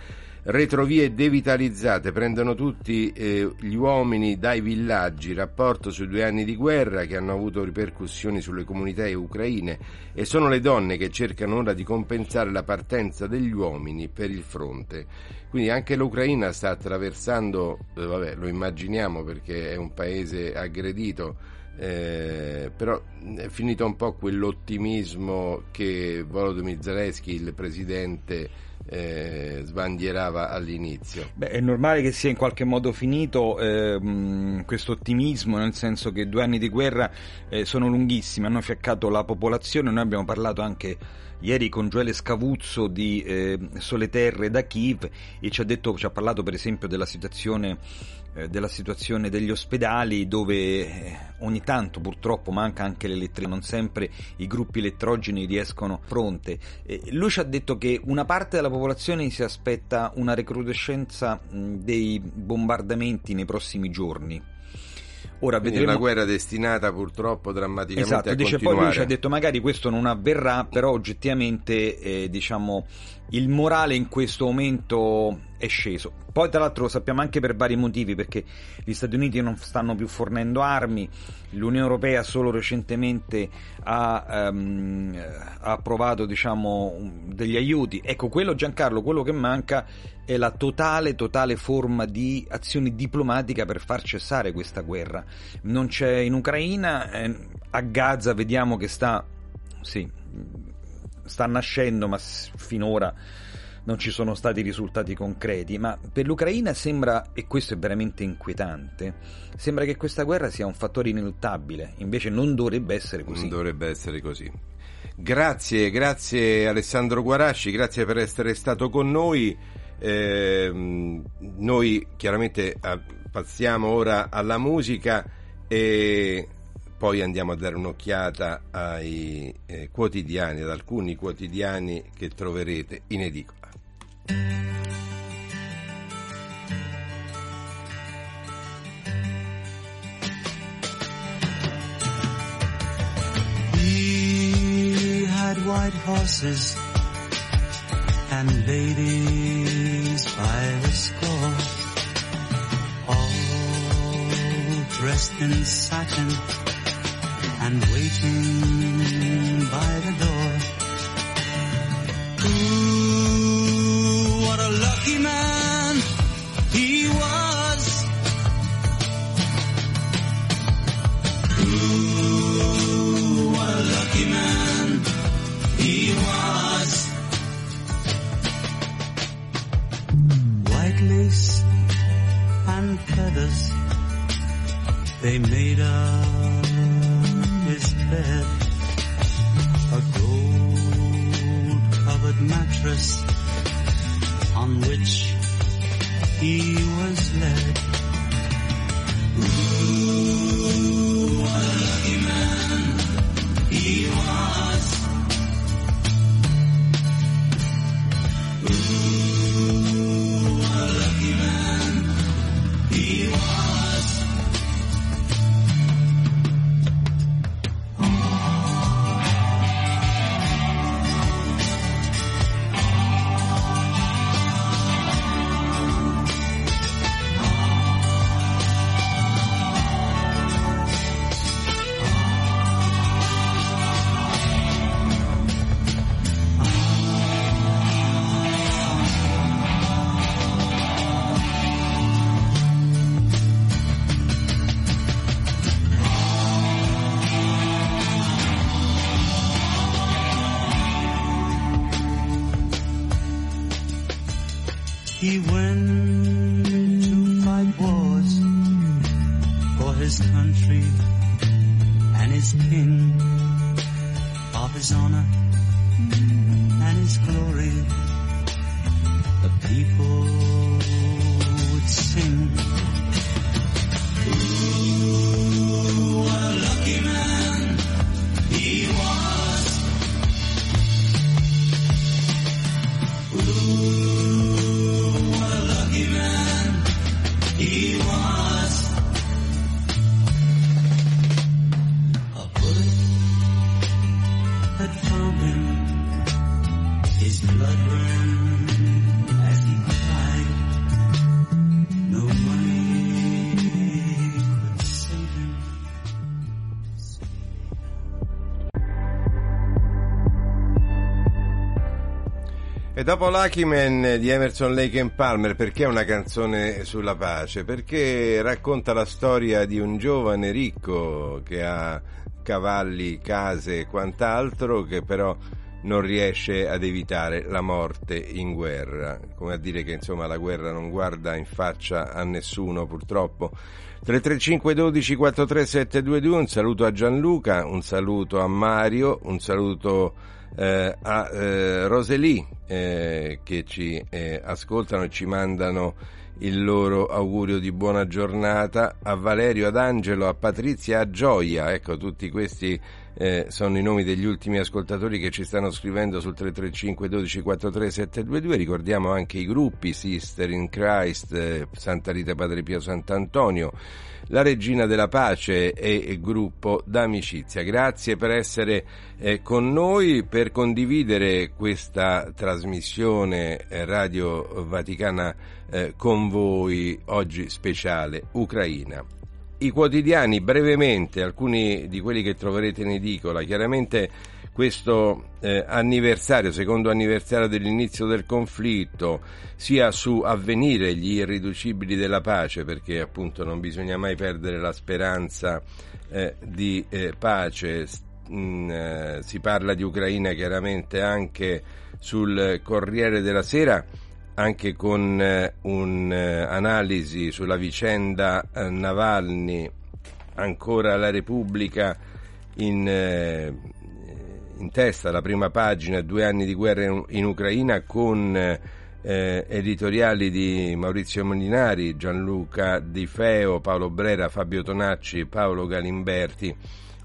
Speaker 3: Retrovie devitalizzate, prendono tutti eh, gli uomini dai villaggi, rapporto sui due anni di guerra che hanno avuto ripercussioni sulle comunità ucraine e sono le donne che cercano ora di compensare la partenza degli uomini per il fronte. Quindi anche l'Ucraina sta attraversando, eh, vabbè, lo immaginiamo perché è un paese aggredito, eh, però è finito un po' quell'ottimismo che Volodymyr Zelensky, il presidente, eh, sbandierava all'inizio.
Speaker 10: Beh, è normale che sia in qualche modo finito ehm, questo ottimismo, nel senso che due anni di guerra eh, sono lunghissimi, hanno fiaccato la popolazione, noi abbiamo parlato anche ieri con Gioele Scavuzzo di eh, Sole Terre da Kiev e ci ha, detto, ci ha parlato per esempio della situazione, eh, della situazione degli ospedali dove eh, ogni tanto purtroppo manca anche l'elettricità, non sempre i gruppi elettrogeni riescono fronte. Eh, lui ci ha detto che una parte della popolazione si aspetta una recrudescenza dei bombardamenti nei prossimi giorni. Ora
Speaker 3: Quindi
Speaker 10: vedremo...
Speaker 3: una guerra destinata purtroppo drammaticamente
Speaker 10: Esatto,
Speaker 3: a
Speaker 10: dice poi
Speaker 3: continuare.
Speaker 10: lui ci ha detto magari questo non avverrà, però oggettivamente eh, diciamo il morale in questo momento è sceso. Poi tra l'altro lo sappiamo anche per vari motivi, perché gli Stati Uniti non stanno più fornendo armi, l'Unione Europea solo recentemente ha, ehm, ha approvato diciamo degli aiuti. Ecco, quello Giancarlo, quello che manca è la totale, totale forma di azione diplomatica per far cessare questa guerra. Non c'è in Ucraina, eh, a Gaza vediamo che sta, sì, sta nascendo, ma finora non ci sono stati risultati concreti, ma per l'Ucraina sembra, e questo è veramente inquietante, sembra che questa guerra sia un fattore ineluttabile, invece non dovrebbe essere così.
Speaker 3: Non dovrebbe essere così. Grazie, grazie Alessandro Guarasci, grazie per essere stato con noi. Ehm, noi chiaramente eh, passiamo ora alla musica e poi andiamo a dare un'occhiata ai eh, quotidiani, ad alcuni quotidiani che troverete in edicola.
Speaker 11: He had white horses and ladies by the score, all dressed in satin and waiting by the door. Man he was. Ooh, what a lucky man he was. White lace and feathers, they made up his bed. A gold covered mattress on which he was led.
Speaker 3: E dopo Lucky Man di Emerson Lake and Palmer, perché è una canzone sulla pace? Perché racconta la storia di un giovane ricco che ha cavalli, case e quant'altro, che però non riesce ad evitare la morte in guerra. Come a dire che insomma la guerra non guarda in faccia a nessuno purtroppo. 335 12 43 722, un saluto a Gianluca, un saluto a Mario, un saluto eh, a eh, Roseli eh, che ci eh, ascoltano e ci mandano il loro augurio di buona giornata a Valerio, ad Angelo, a Patrizia, a Gioia. Ecco, tutti questi eh, sono i nomi degli ultimi ascoltatori che ci stanno scrivendo sul 335 12 43 722. Ricordiamo anche i gruppi Sister in Christ, eh, Santa Rita Padre Pio Sant'Antonio, la Regina della Pace e il gruppo d'amicizia. Grazie per essere eh, con noi, per condividere questa trasmissione eh, Radio Vaticana eh, con voi oggi speciale Ucraina. I quotidiani, brevemente, alcuni di quelli che troverete in edicola, chiaramente questo eh, anniversario, secondo anniversario dell'inizio del conflitto, sia su Avvenire, gli irriducibili della pace, perché appunto non bisogna mai perdere la speranza eh, di eh, pace. Mm, eh, si parla di Ucraina chiaramente anche sul Corriere della Sera anche con eh, un'analisi sulla vicenda eh, Navalny, ancora la Repubblica in, eh, in testa, la prima pagina, due anni di guerra in, in Ucraina con eh, editoriali di Maurizio Molinari, Gianluca Di Feo, Paolo Brera, Fabio Tonacci, Paolo Galimberti,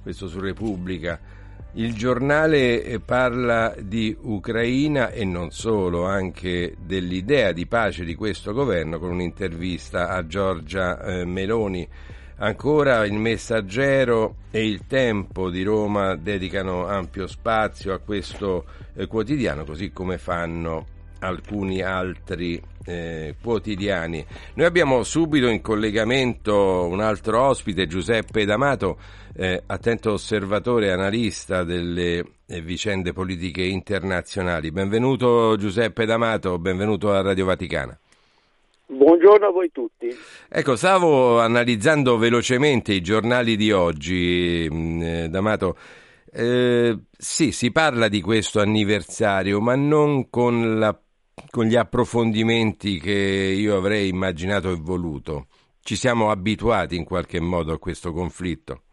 Speaker 3: questo su Repubblica. Il giornale eh, parla di Ucraina e non solo, anche dell'idea di pace di questo governo con un'intervista a Giorgia eh, Meloni. Ancora il Messaggero e il Tempo di Roma dedicano ampio spazio a questo eh, quotidiano, così come fanno alcuni altri eh, quotidiani. Noi abbiamo subito in collegamento un altro ospite, Giuseppe D'Amato, eh, attento osservatore e analista delle eh, vicende politiche internazionali. Benvenuto Giuseppe D'Amato, benvenuto a Radio Vaticana.
Speaker 12: Buongiorno a voi tutti.
Speaker 3: Ecco, stavo analizzando velocemente i giornali di oggi, mh, eh, D'Amato. Eh, sì, si parla di questo anniversario, ma non con, la, con gli approfondimenti che io avrei immaginato e voluto. Ci siamo abituati in qualche modo a questo conflitto.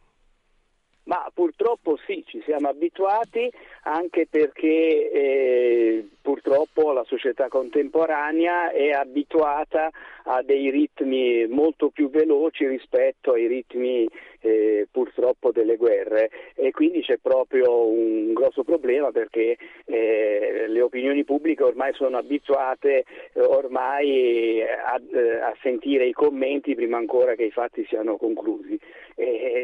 Speaker 12: Ma purtroppo sì, ci siamo abituati anche perché eh, purtroppo la società contemporanea è abituata a dei ritmi molto più veloci rispetto ai ritmi eh, purtroppo delle guerre e quindi c'è proprio un grosso problema perché eh, le opinioni pubbliche ormai sono abituate eh, ormai a, eh, a, sentire i commenti prima ancora che i fatti siano conclusi.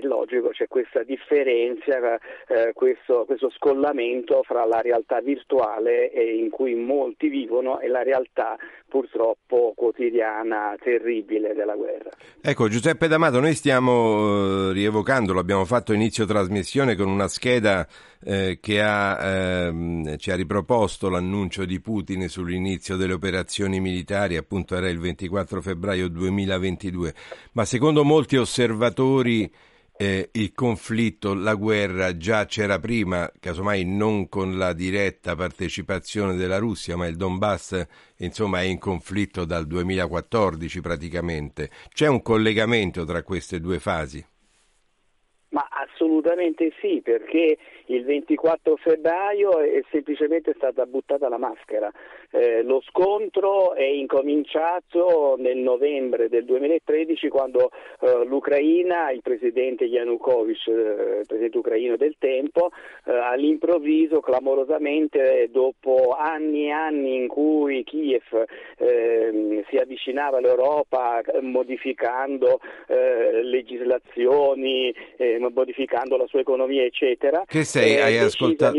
Speaker 12: Logico, c'è questa differenza, eh, questo, questo scollamento fra la realtà virtuale in cui molti vivono e la realtà purtroppo quotidiana terribile della guerra.
Speaker 3: Ecco Giuseppe D'Amato, noi stiamo eh, rievocando, lo abbiamo fatto inizio trasmissione con una scheda eh, che ha, ehm, ci ha riproposto l'annuncio di Putin sull'inizio delle operazioni militari, appunto era il 24 febbraio 2022, ma secondo molti osservatori eh, il conflitto, la guerra già c'era prima, casomai non con la diretta partecipazione della Russia, ma il Donbass insomma è in conflitto dal 2014 praticamente. C'è un collegamento tra queste due fasi?
Speaker 12: Ma assolutamente sì, perché il 24 febbraio è semplicemente stata buttata la maschera. Eh, lo scontro è incominciato nel novembre del 2013 quando eh, l'Ucraina, il presidente Yanukovych, eh, presidente ucraino del tempo, eh, all'improvviso, clamorosamente, dopo anni e anni in cui Kiev ehm, si avvicinava all'Europa modificando eh, legislazioni, eh, modificando la sua economia, eccetera.
Speaker 3: Che sei? Hai ascoltato?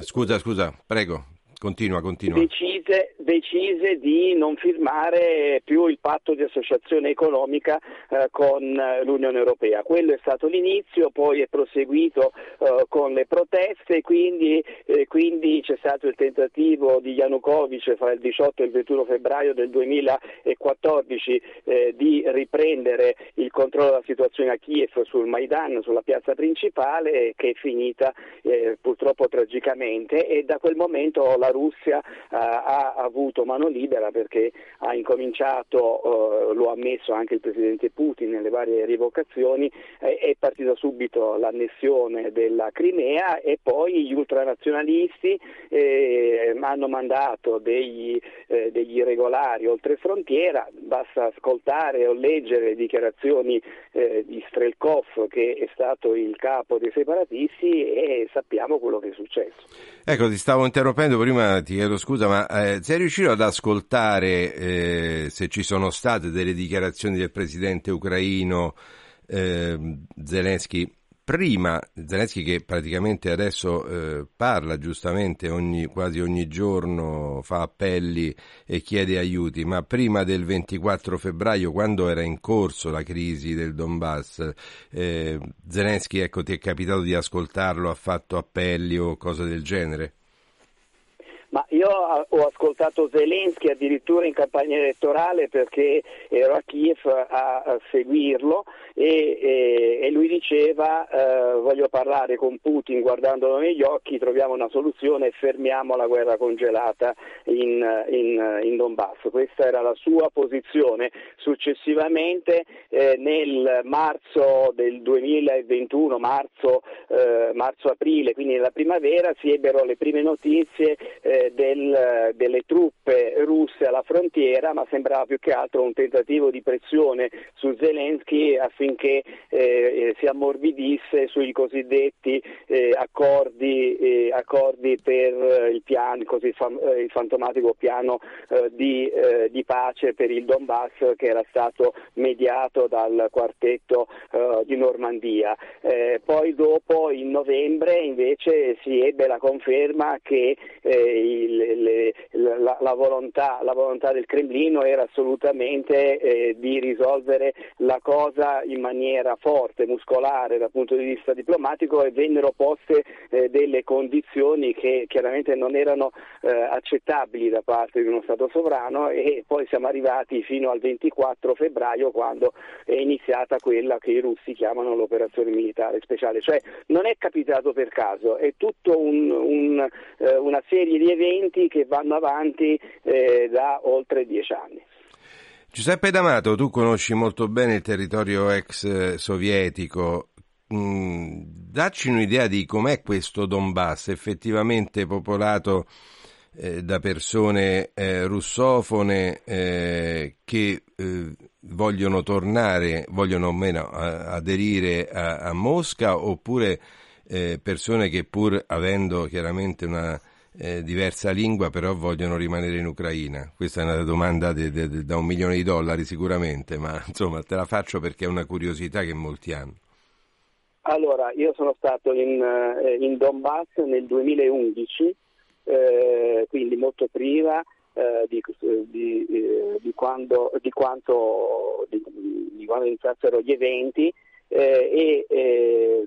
Speaker 3: Scusa, scusa, prego. Continua, continua.
Speaker 12: Decise, decise, di non firmare più il patto di associazione economica eh, con l'Unione Europea. Quello è stato l'inizio, poi è proseguito eh, con le proteste, quindi, eh, quindi, c'è stato il tentativo di Yanukovych fra il 18 e il 21 febbraio del 2014 eh, di riprendere il controllo della situazione a Kiev sul Maidan, sulla piazza principale, che è finita eh, purtroppo tragicamente e da quel momento la la Russia eh, ha avuto mano libera perché ha incominciato, eh, lo ha ammesso anche il presidente Putin nelle varie rivocazioni, eh, è partita subito l'annessione della Crimea e poi gli ultranazionalisti hanno mandato degli, degli irregolari oltre frontiera, basta ascoltare o leggere le dichiarazioni di Strelkov che è stato il capo dei separatisti e sappiamo quello che è successo.
Speaker 3: Ecco, ti stavo interrompendo prima, ti chiedo scusa, ma eh, sei riuscito ad ascoltare eh, se ci sono state delle dichiarazioni del presidente ucraino eh, Zelensky prima, Zelensky che praticamente adesso eh, parla giustamente ogni, quasi ogni giorno, fa appelli e chiede aiuti, ma prima del 24 febbraio, quando era in corso la crisi del Donbass, eh, Zelensky, ecco, ti è capitato di ascoltarlo, ha fatto appelli o cose del genere?
Speaker 12: Ma io ho ascoltato Zelensky addirittura in campagna elettorale perché ero a Kiev a, seguirlo e, e, lui diceva eh, voglio parlare con Putin guardandolo negli occhi, troviamo una soluzione e fermiamo la guerra congelata in, in, in Donbass. Questa era la sua posizione. Successivamente eh, nel marzo del 2021, marzo, eh, marzo-aprile, quindi nella primavera, si ebbero le prime notizie eh, del, delle truppe russe alla frontiera, ma sembrava più che altro un tentativo di pressione su Zelensky affinché eh, si ammorbidisse sui cosiddetti eh, accordi, eh, accordi, per il piano, così fam- eh, il fantomatico piano eh, di, di, pace per il Donbass che era stato mediato dal quartetto di Normandia. poi dopo in novembre invece si ebbe la conferma che il, le, la, la, volontà, la, volontà, del Cremlino era assolutamente eh, di risolvere la cosa in maniera forte, muscolare dal punto di vista diplomatico e vennero poste eh, delle condizioni che chiaramente non erano eh, accettabili da parte di uno Stato sovrano e poi siamo arrivati fino al 24 febbraio quando è iniziata quella che i russi chiamano l'operazione militare speciale, cioè non è capitato per caso, è tutto un, un, eh, una serie di eventi che vanno avanti eh, da oltre dieci anni.
Speaker 3: Giuseppe D'Amato, tu conosci molto bene il territorio ex sovietico. Mm, dacci un'idea di com'è questo Donbass, effettivamente popolato eh, da persone eh, russofone eh, che eh, vogliono tornare, vogliono meno aderire a, a Mosca oppure eh, persone che pur avendo chiaramente una eh, diversa lingua però vogliono rimanere in Ucraina? Questa è una domanda de, de, de, da un milione di dollari sicuramente, ma insomma te la faccio perché è una curiosità che molti hanno.
Speaker 12: Allora, io sono stato in, in Donbass nel 2011, eh, quindi molto prima eh, di, di, di, quando, di, quanto, di, quando iniziassero gli eventi eh, e, e,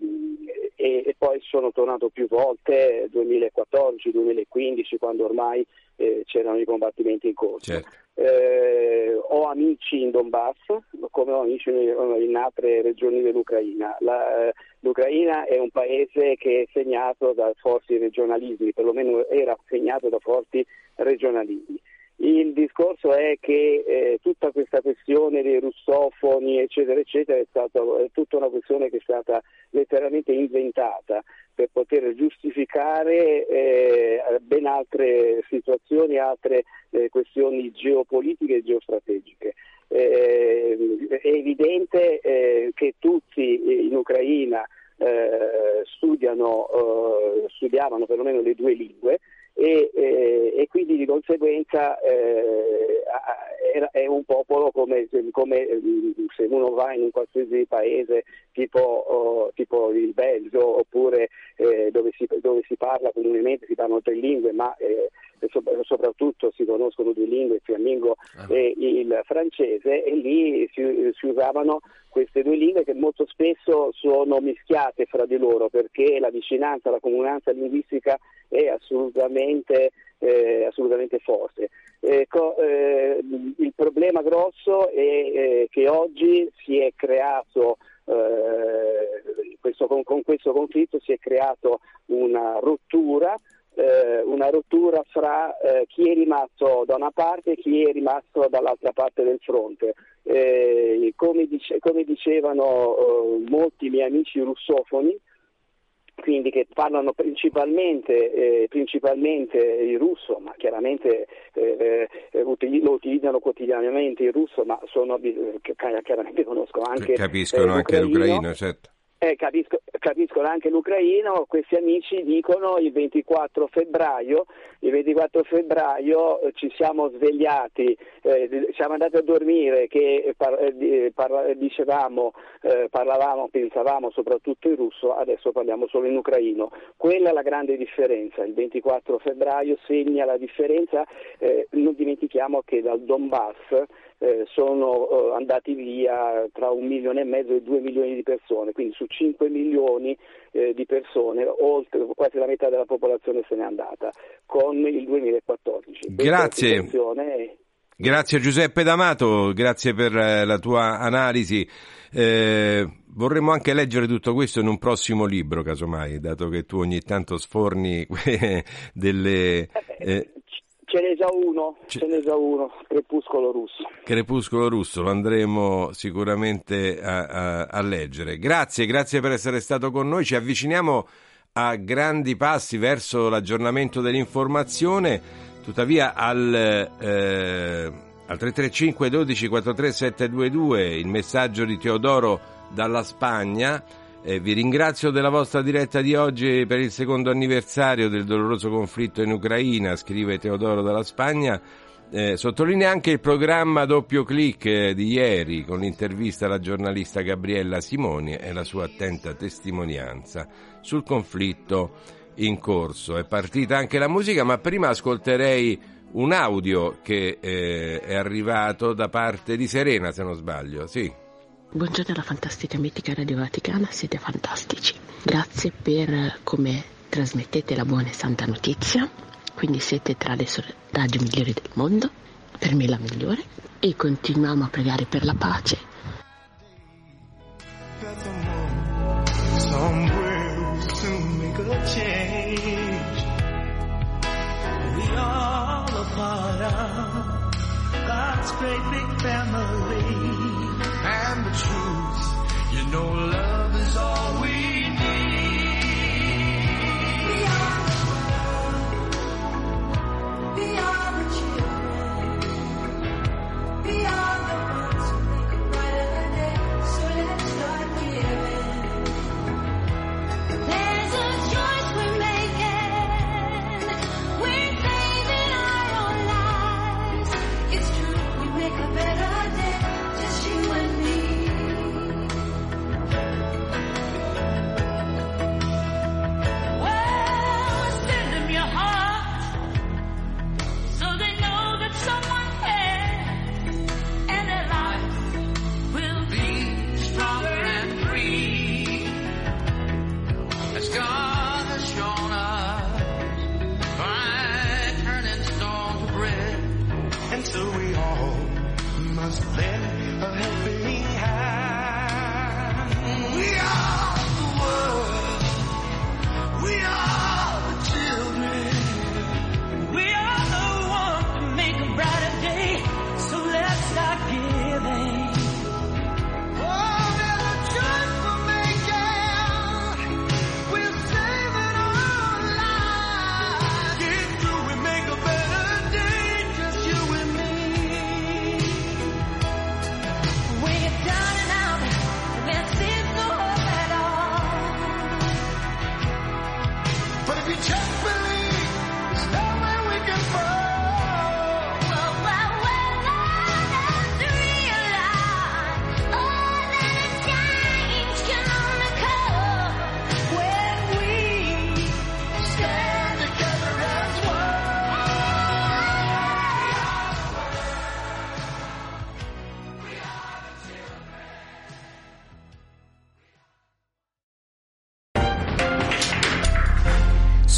Speaker 12: e, poi sono tornato più volte 2014-2015 quando ormai eh, c'erano i combattimenti in corso.
Speaker 3: Certo.
Speaker 12: Eh, ho amici in Donbass come ho amici in altre regioni dell'Ucraina. La, L'Ucraina è un paese che è segnato da forti regionalismi, perlomeno era segnato da forti regionalismi. Il discorso è che eh, tutta questa questione dei russofoni, eccetera, eccetera, è, stata, è tutta una questione che è stata letteralmente inventata per poter giustificare eh, ben altre situazioni, altre eh, questioni geopolitiche e geostrategiche. Eh, è evidente eh, che tutti in Ucraina eh, studiano, studiavano perlomeno le due lingue, e, eh, e, quindi di conseguenza eh, è un popolo come, come, se uno va in un qualsiasi paese tipo, oh, tipo il Belgio oppure eh, dove, si, dove, si, parla comunemente, si parlano tre lingue ma eh, soprattutto si conoscono due lingue, il fiammingo e il francese e lì si, si usavano queste due lingue che molto spesso sono mischiate fra di loro perché la vicinanza, la comunanza linguistica è assolutamente, eh, assolutamente forte. Ecco, eh, il problema grosso è eh, che oggi si è creato questo, con, con, questo conflitto si è creato una rottura eh, una rottura fra eh, chi è rimasto da una parte e chi è rimasto dall'altra parte del fronte. Eh, come, dice- come dicevano eh, molti miei amici russofoni, quindi che parlano principalmente, eh, principalmente il russo, ma chiaramente eh, eh, lo utilizzano quotidianamente il russo, ma sono, eh, chi- chiaramente conosco anche
Speaker 3: Capiscono
Speaker 12: eh,
Speaker 3: anche
Speaker 12: l'ucraino.
Speaker 3: l'ucraino, certo.
Speaker 12: Eh, capisco- capiscono anche l'ucraino, questi amici dicono il 24 febbraio, il 24 febbraio eh, ci siamo svegliati, eh, siamo andati a dormire che par- eh, par- dicevamo, eh, parlavamo, pensavamo soprattutto in russo, adesso parliamo solo in ucraino. Quella è la grande differenza, il 24 febbraio segna la differenza, eh, non dimentichiamo che dal Donbass eh, sono eh, andati via tra un milione e mezzo e due milioni di persone, quindi su 5 milioni eh, di persone, oltre quasi la metà della popolazione se n'è andata con il 2014. Questa
Speaker 3: Grazie. Grazie Giuseppe D'Amato, grazie per eh, la tua analisi. Eh, vorremmo anche leggere tutto questo in un prossimo libro, casomai, dato che tu ogni tanto sforni delle eh,
Speaker 12: Ce n'è già uno, ce n'è già uno, Crepuscolo russo.
Speaker 3: Crepuscolo Russo, lo andremo sicuramente a, a- a leggere. Grazie, grazie per essere stato con noi. Ci avviciniamo a grandi passi verso l'aggiornamento dell'informazione, tuttavia al, eh, al 335 12 43 722 il messaggio di Teodoro dalla Spagna. Eh, vi ringrazio della vostra diretta di oggi per il secondo anniversario del doloroso conflitto in Ucraina, scrive Teodoro dalla Spagna. Eh, sottolinea anche il programma doppio clic eh, di ieri con l'intervista alla giornalista Gabriella Simoni e la sua attenta testimonianza sul conflitto in corso. È partita anche la musica, ma prima ascolterei un audio che eh, è arrivato da parte di Serena, se non sbaglio. Sì.
Speaker 13: Buongiorno alla fantastica mitica Radio Vaticana, siete fantastici. Grazie per come trasmettete la buona e santa notizia, quindi siete tra le radio migliori del mondo, per me la migliore, e continuiamo a pregare per la pace.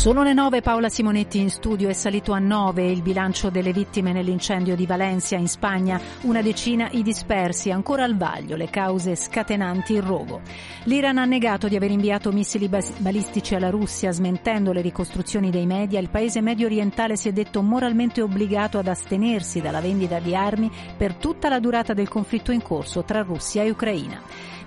Speaker 14: Sono le 9, Paola Simonetti in studio è salito a 9 il bilancio delle vittime nell'incendio di Valencia in Spagna, una decina i dispersi, ancora al vaglio le cause scatenanti il rogo. L'Iran ha negato di aver inviato missili balistici alla Russia, smentendo le ricostruzioni dei media, il paese medio orientale si è detto moralmente obbligato ad astenersi dalla vendita di armi per tutta la durata del conflitto in corso tra Russia e Ucraina.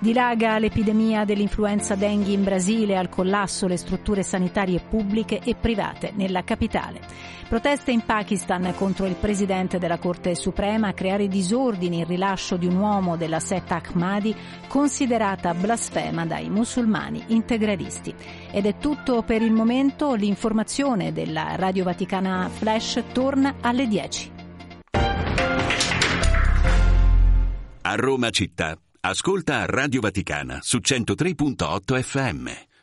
Speaker 14: Dilaga l'epidemia dell'influenza dengue in Brasile, al collasso le strutture sanitarie pubbliche e private nella capitale. Proteste in Pakistan contro il presidente della Corte Suprema a creare disordini il rilascio di un uomo della setta Ahmadi considerata blasfema dai musulmani integralisti. Ed è tutto per il momento, l'informazione della Radio Vaticana Flash torna alle 10.
Speaker 15: A Roma città. Ascolta Radio Vaticana su 103.8 FM.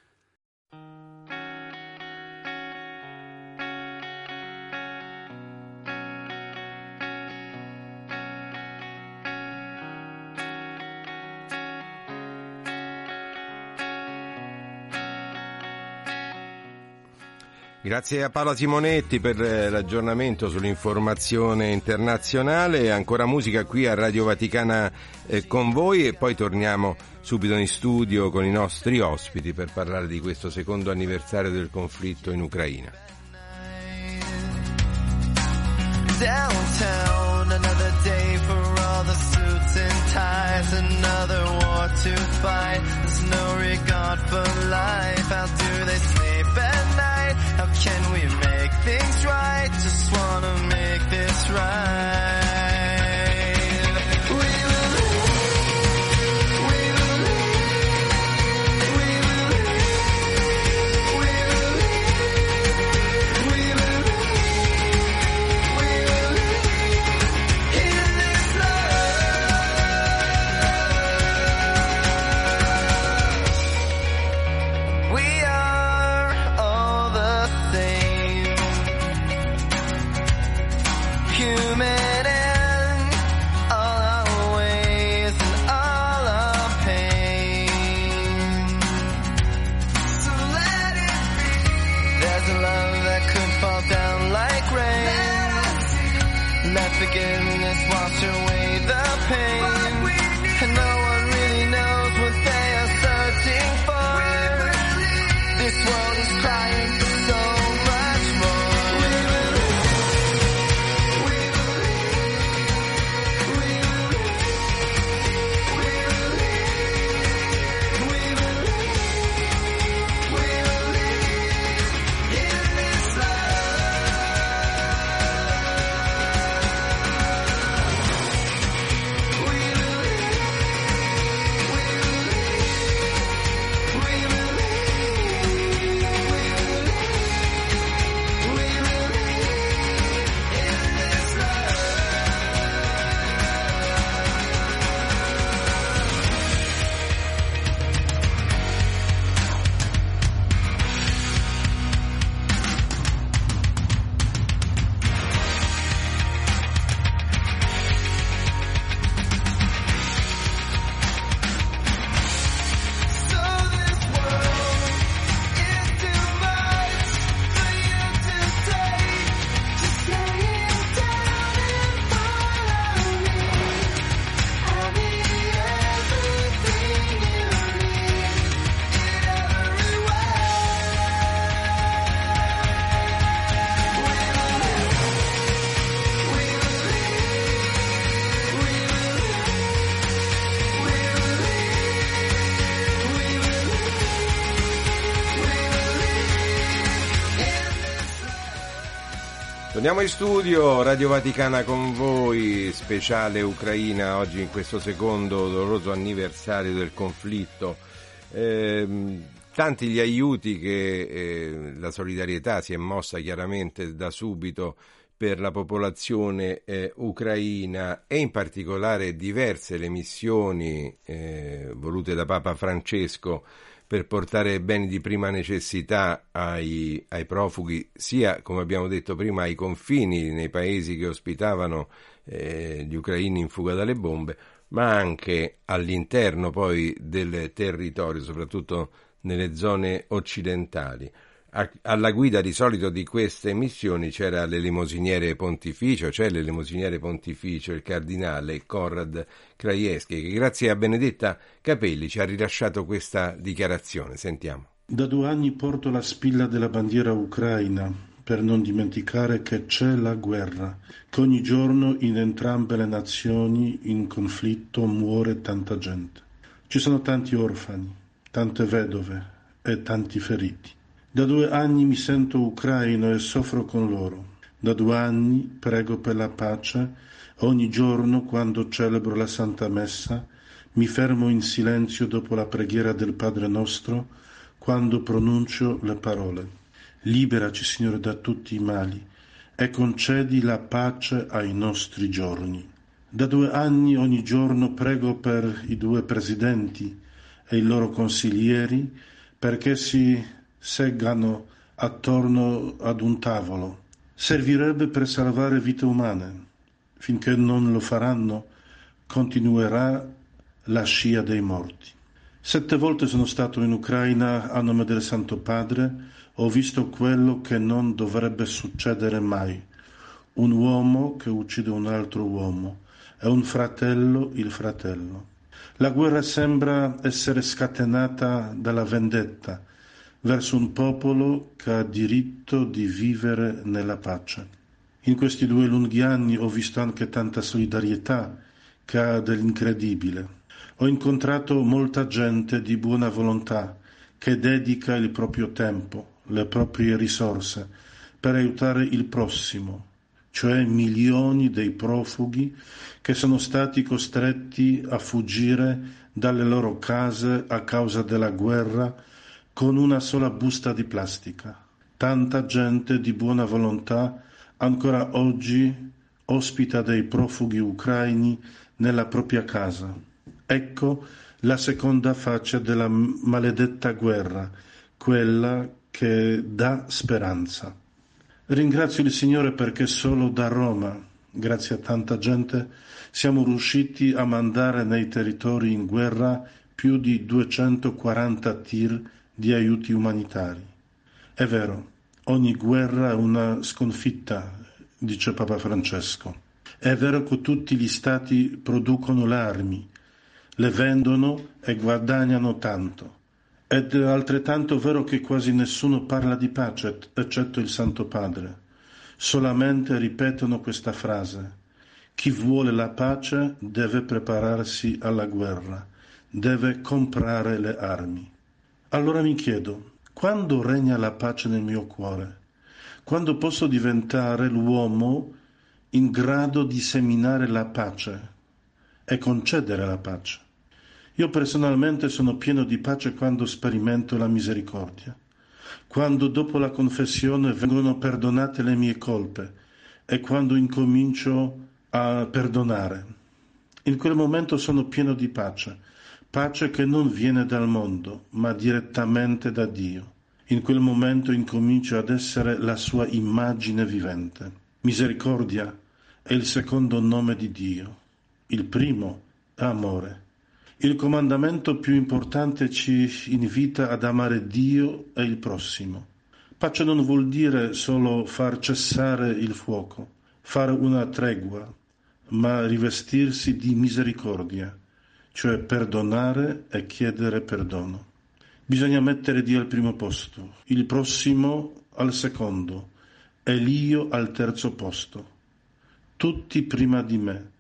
Speaker 3: Grazie a Paola Simonetti per eh, l'aggiornamento sull'informazione internazionale. Ancora musica qui a Radio Vaticana eh, con voi e poi torniamo subito in studio con i nostri ospiti per parlare di questo secondo anniversario del conflitto in Ucraina.
Speaker 16: Downtown, another day for all the suits and ties, another war to fight. There's no regard for life. How do they sleep at night? How can we make things right? Just wanna make this right.
Speaker 3: Torniamo in studio, Radio Vaticana con voi, speciale Ucraina, oggi in questo secondo doloroso anniversario del conflitto. Ehm, tanti gli aiuti che eh, la solidarietà si è mossa chiaramente da subito per la popolazione eh, ucraina e in particolare diverse le missioni eh, volute da Papa Francesco per portare beni di prima necessità ai, ai profughi, sia come abbiamo detto prima ai confini nei paesi che ospitavano eh, gli ucraini in fuga dalle bombe, ma anche all'interno poi del territorio, soprattutto nelle zone occidentali. A- alla guida di solito di queste missioni c'era l'elemosiniere pontificio, c'è l'elemosiniere pontificio, il cardinale Konrad Krajewski, che grazie a Benedetta Capelli ci ha rilasciato questa dichiarazione. Sentiamo.
Speaker 17: Da due anni porto la spilla della bandiera ucraina per non dimenticare che c'è la guerra, che ogni giorno in entrambe le nazioni in conflitto muore tanta gente. Ci sono tanti orfani, tante vedove e tanti feriti. Da due anni mi sento ucraino e soffro con loro. Da due anni prego per la pace. Ogni giorno, quando celebro la Santa Messa, mi fermo in silenzio dopo la preghiera del Padre nostro, quando pronuncio le parole. Liberaci, Signore, da tutti i mali e concedi la pace ai nostri giorni. Da due anni ogni giorno prego per i due presidenti e i loro consiglieri perché si seggano attorno ad un tavolo. Servirebbe per salvare vite umane. Finché non lo faranno, continuerà la scia dei morti. Sette volte sono stato in Ucraina a nome del Santo Padre, ho visto quello che non dovrebbe succedere mai. Un uomo che uccide un altro uomo e un fratello il fratello. La guerra sembra essere scatenata dalla vendetta verso un popolo che ha diritto di vivere nella pace. In questi due lunghi anni ho visto anche tanta solidarietà che ha dell'incredibile. Ho incontrato molta gente di buona volontà che dedica il proprio tempo, le proprie risorse per aiutare il prossimo, cioè milioni dei profughi che sono stati costretti a fuggire dalle loro case a causa della guerra con una sola busta di plastica. Tanta gente di buona volontà ancora oggi ospita dei profughi ucraini nella propria casa. Ecco la seconda faccia della maledetta guerra, quella che dà speranza. Ringrazio il Signore perché solo da Roma, grazie a tanta gente, siamo riusciti a mandare nei territori in guerra più di 240 tir di aiuti umanitari. È vero, ogni guerra è una sconfitta, dice Papa Francesco. È vero che tutti gli stati producono le armi, le vendono e guadagnano tanto. Ed è altrettanto vero che quasi nessuno parla di pace, eccetto il Santo Padre. Solamente ripetono questa frase. Chi vuole la pace deve prepararsi alla guerra, deve comprare le armi. Allora mi chiedo, quando regna la pace nel mio cuore? Quando posso diventare l'uomo in grado di seminare la pace e concedere la pace? Io personalmente sono pieno di pace quando sperimento la misericordia, quando dopo la confessione vengono perdonate le mie colpe e quando incomincio a perdonare. In quel momento sono pieno di pace, pace che non viene dal mondo, ma direttamente da Dio. In quel momento incomincio ad essere la sua immagine vivente. Misericordia è il secondo nome di Dio. Il primo è amore. Il comandamento più importante ci invita ad amare Dio e il prossimo. Pace non vuol dire solo far cessare il fuoco, fare una tregua, ma rivestirsi di misericordia, cioè perdonare e chiedere perdono. Bisogna mettere Dio al primo posto, il prossimo al secondo e l'io al terzo posto. Tutti prima di me,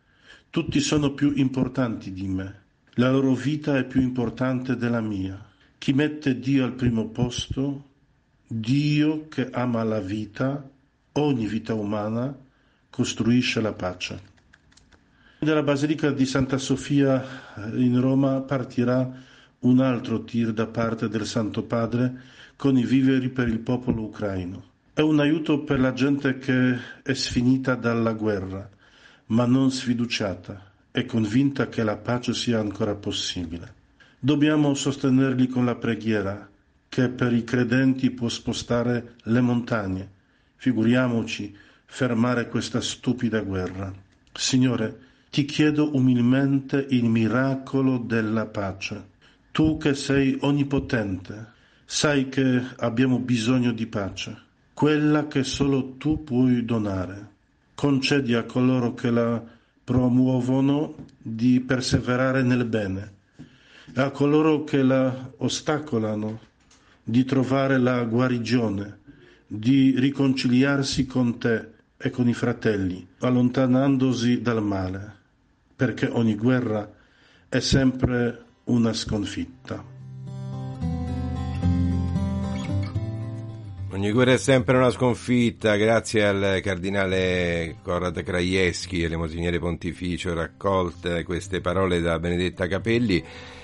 Speaker 17: tutti sono più importanti di me. La loro vita è più importante della mia. Chi mette Dio al primo posto, Dio che ama la vita, ogni vita umana, costruisce la pace. Dalla Basilica di Santa Sofia in Roma partirà un altro tir da parte del Santo Padre con i viveri per il popolo ucraino. È un aiuto per la gente che è sfinita dalla guerra, ma non sfiduciata è convinta che la pace sia ancora possibile. Dobbiamo sostenerli con la preghiera, che per i credenti può spostare le montagne. Figuriamoci fermare questa stupida guerra. Signore, ti chiedo umilmente il miracolo della pace. Tu che sei onnipotente, sai che abbiamo bisogno di pace, quella che solo tu puoi donare. Concedi a coloro che la promuovono di perseverare nel bene a coloro che la ostacolano di trovare la guarigione, di riconciliarsi con te e con i fratelli, allontanandosi dal male, perché ogni guerra è sempre una sconfitta.
Speaker 3: Ogni guerra è sempre una sconfitta, grazie al cardinale Corrado Krajewski, elemosiniere pontificio, raccolte queste parole da Benedetta Capelli.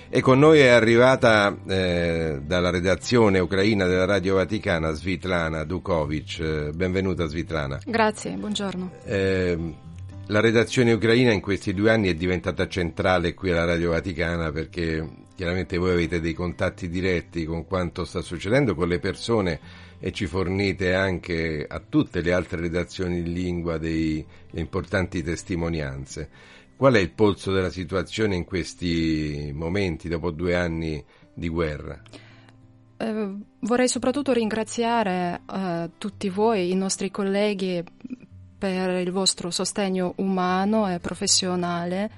Speaker 3: E con noi è arrivata eh, dalla redazione ucraina della Radio Vaticana Svitlana Dukovic. Eh, benvenuta Svitlana.
Speaker 18: Grazie, buongiorno.
Speaker 3: Eh, la redazione ucraina in questi due anni è diventata centrale qui alla Radio Vaticana perché chiaramente voi avete dei contatti diretti con quanto sta succedendo con le persone e ci fornite anche a tutte le altre redazioni in lingua delle importanti testimonianze. Qual è il polso della situazione in questi momenti, dopo due anni di guerra?
Speaker 18: Eh, vorrei soprattutto ringraziare eh, tutti voi, i nostri colleghi, per il vostro sostegno umano e professionale.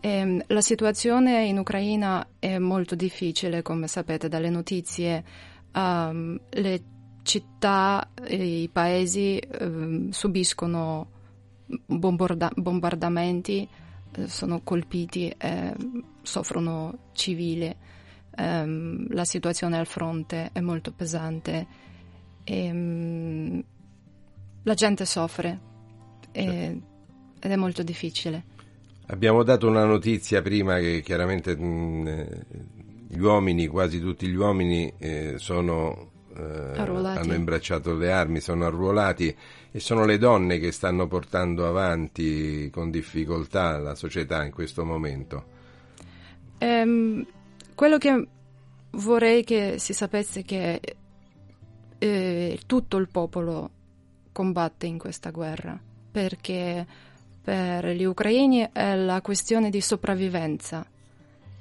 Speaker 18: Ehm, la situazione in Ucraina è molto difficile, come sapete dalle notizie. Um, le città e i paesi ehm, subiscono bombarda- bombardamenti, eh, sono colpiti e soffrono civili. Ehm, la situazione al fronte è molto pesante. Ehm, la gente soffre e- ed è molto difficile.
Speaker 3: Abbiamo dato una notizia prima che chiaramente mh, eh, gli uomini, quasi tutti gli uomini, eh, sono, eh, hanno imbracciato le armi, sono arruolati e sono le donne che stanno portando avanti con difficoltà la società in questo momento.
Speaker 18: Ehm, quello che vorrei che si sapesse è che eh, tutto il popolo combatte in questa guerra perché per gli ucraini è la questione di sopravvivenza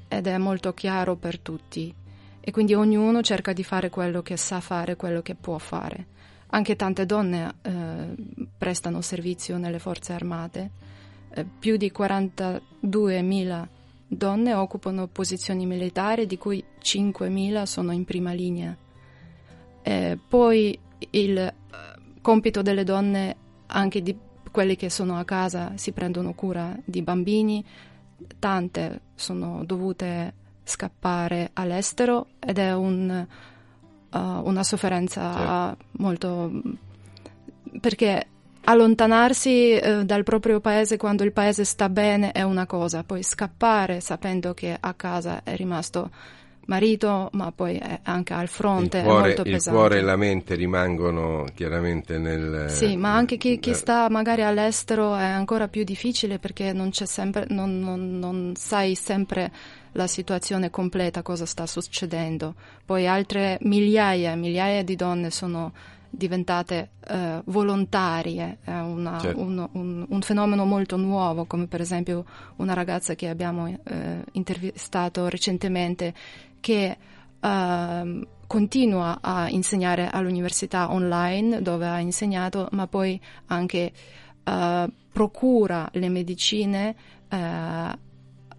Speaker 18: ed è molto chiaro per tutti e quindi ognuno cerca di fare quello che sa fare, quello che può fare. Anche tante donne eh, prestano servizio nelle forze armate, Eh, più di 42.000 donne occupano posizioni militari, di cui 5.000 sono in prima linea. Eh, poi il compito delle donne, anche di quelli che sono a casa, si prendono cura di bambini, tante sono dovute scappare all'estero ed è un, uh, una sofferenza molto... perché allontanarsi eh, dal proprio paese quando il paese sta bene è una cosa, poi scappare sapendo che a casa è rimasto marito, ma poi è anche al fronte
Speaker 3: il
Speaker 18: è
Speaker 3: cuore, il cuore e la mente rimangono chiaramente nel...
Speaker 18: Sì, ma anche chi, chi
Speaker 3: eh,
Speaker 18: sta magari all'estero è ancora più difficile perché non, c'è sempre, non, non- non sai sempre la situazione completa, cosa sta succedendo. Poi altre migliaia e migliaia di donne sono diventate eh, volontarie, è una-
Speaker 19: Certo.
Speaker 18: un, un- un fenomeno molto nuovo, come per esempio una ragazza che abbiamo eh, intervistato recentemente che ehm, continua a insegnare all'università online dove ha insegnato, ma poi anche eh, procura le medicine eh,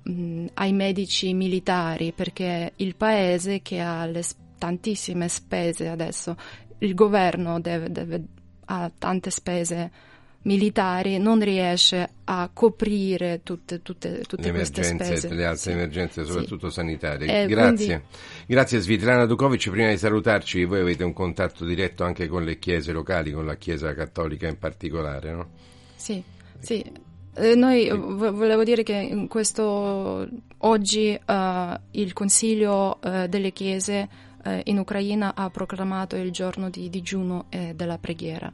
Speaker 18: mh, ai medici militari perché il paese che ha le tantissime spese adesso, il governo deve, deve- ha tante spese militari, non riesce a coprire tutte, tutte, tutte
Speaker 3: le
Speaker 18: queste spese.
Speaker 3: le altre
Speaker 18: Sì.
Speaker 3: emergenze,
Speaker 18: Sì.
Speaker 3: soprattutto sanitarie.
Speaker 18: Eh,
Speaker 3: Grazie.
Speaker 18: quindi-
Speaker 3: Grazie Svitlana Dukovic. Prima di salutarci, voi avete un contatto diretto anche con le chiese locali, con la Chiesa Cattolica in particolare, no?
Speaker 18: Sì, sì. Eh, noi vo- volevo dire che in questo oggi eh, il Consiglio eh, delle Chiese eh, in Ucraina ha proclamato il giorno di digiuno e della preghiera.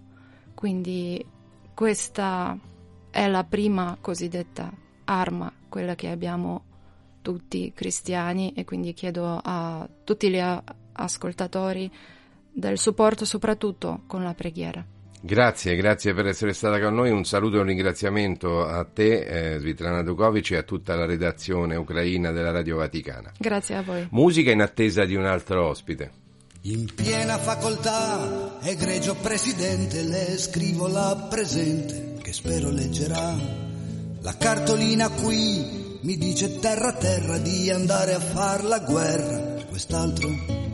Speaker 18: Quindi questa è la prima cosiddetta arma, quella che abbiamo tutti cristiani e quindi chiedo a tutti gli ascoltatori del supporto soprattutto con la preghiera.
Speaker 3: Grazie, grazie per essere stata con noi. Un saluto e un ringraziamento a te, eh, Svitlana Dukovic, e a tutta la redazione ucraina della Radio Vaticana.
Speaker 18: Grazie a voi.
Speaker 3: Musica in attesa di un altro ospite.
Speaker 19: In piena facoltà, egregio presidente, le scrivo la presente, che spero leggerà. La cartolina qui mi dice terra terra di andare a far la guerra, quest'altro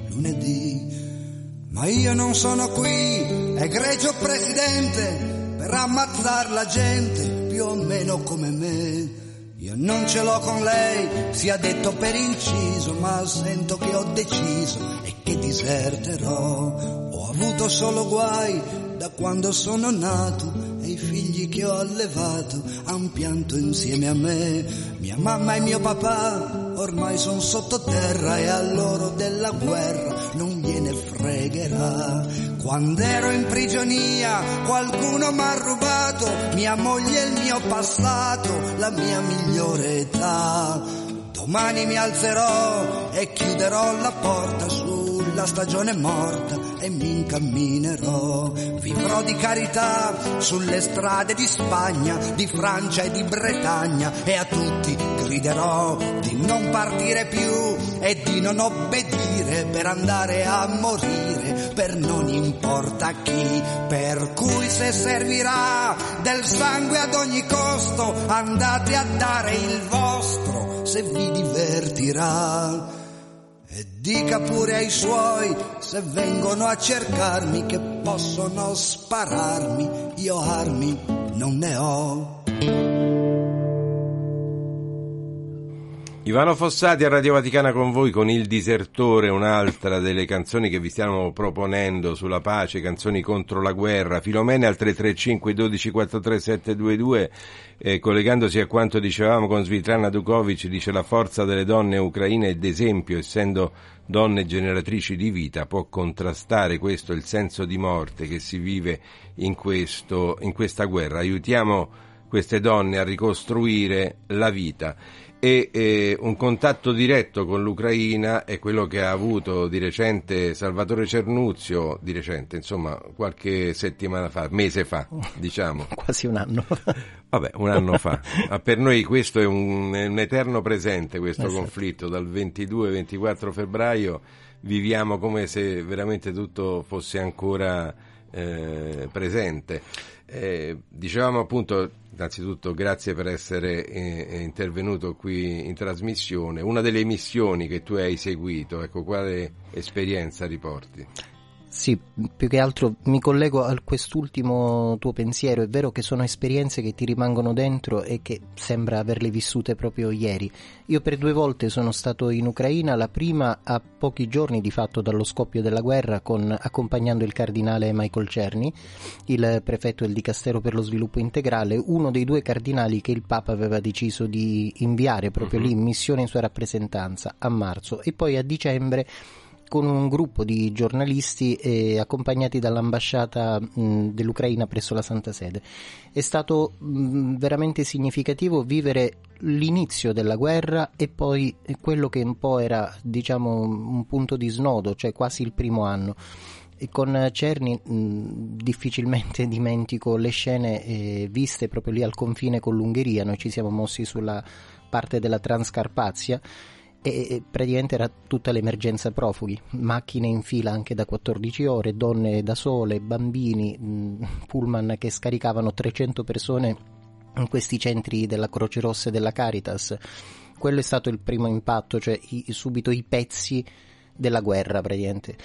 Speaker 19: lunedì. Ma io non sono qui, egregio presidente, per ammazzar la gente, più o meno come me. Io non ce l'ho con lei, sia detto per inciso, ma sento che ho deciso e che diserterò. Ho avuto solo guai da quando sono nato e i figli che ho allevato han pianto insieme a me. Mia mamma e mio papà ormai sono sottoterra e a loro della guerra non gliene fregherà. Quando ero in prigionia qualcuno m'ha rubato mia moglie e il mio passato, la mia migliore età. Domani mi alzerò e chiuderò la porta sulla stagione morta e mi incamminerò. Vivrò di carità sulle strade di Spagna, di Francia e di Bretagna e a tutti griderò di non partire più e di non obbedire per andare a morire per non importa chi. Per cui se servirà del sangue ad ogni costo andate a dare il vostro se vi divertirà. E dica pure ai suoi se vengono a cercarmi che possono spararmi, io armi non ne ho.
Speaker 3: Ivano Fossati a Radio Vaticana con voi con Il Disertore, un'altra delle canzoni che vi stiamo proponendo sulla pace, canzoni contro la guerra. Filomena al 335 12 43 722, eh, collegandosi a quanto dicevamo con Svitlana Dukovic, dice la forza delle donne ucraine ed esempio, essendo donne generatrici di vita, può contrastare questo il senso di morte che si vive in, questo, in questa guerra. Aiutiamo queste donne a ricostruire la vita e eh, un contatto diretto con l'Ucraina è quello che ha avuto di recente Salvatore Cernuzio, di recente, insomma, qualche settimana fa, mese fa, diciamo.
Speaker 20: Quasi un anno.
Speaker 3: Vabbè, un anno fa. Ma per noi questo è un, è un eterno presente, questo
Speaker 20: Esatto.
Speaker 3: conflitto, dal 22-24 febbraio viviamo come se veramente tutto fosse ancora eh, presente. Eh, dicevamo appunto, innanzitutto grazie per essere eh, intervenuto qui in trasmissione. Una delle missioni che tu hai seguito, ecco, quale esperienza riporti?
Speaker 20: Sì, più che altro mi collego a quest'ultimo tuo pensiero. È vero che sono esperienze che ti rimangono dentro e che sembra averle vissute proprio ieri. Io per due volte sono stato in Ucraina, la prima a pochi giorni di fatto dallo scoppio della guerra, con, accompagnando il cardinale Michael Cerny, il prefetto del Dicastero per lo sviluppo integrale, uno dei due cardinali che il Papa aveva deciso di inviare proprio lì in missione in sua rappresentanza a marzo e poi a dicembre con un gruppo di giornalisti eh, accompagnati dall'ambasciata mh, dell'Ucraina presso la Santa Sede. È stato mh, veramente significativo vivere l'inizio della guerra e poi quello che un po' era diciamo un punto di snodo, cioè quasi il primo anno. E con Cerni mh, difficilmente dimentico le scene eh, viste proprio lì al confine con l'Ungheria, noi ci siamo mossi sulla parte della Transcarpazia e praticamente era tutta l'emergenza profughi, macchine in fila anche da 14 ore, donne da sole, bambini, mh, pullman che scaricavano 300 persone in questi centri della Croce Rossa e della Caritas. Quello è stato il primo impatto, cioè i- subito i pezzi della guerra praticamente.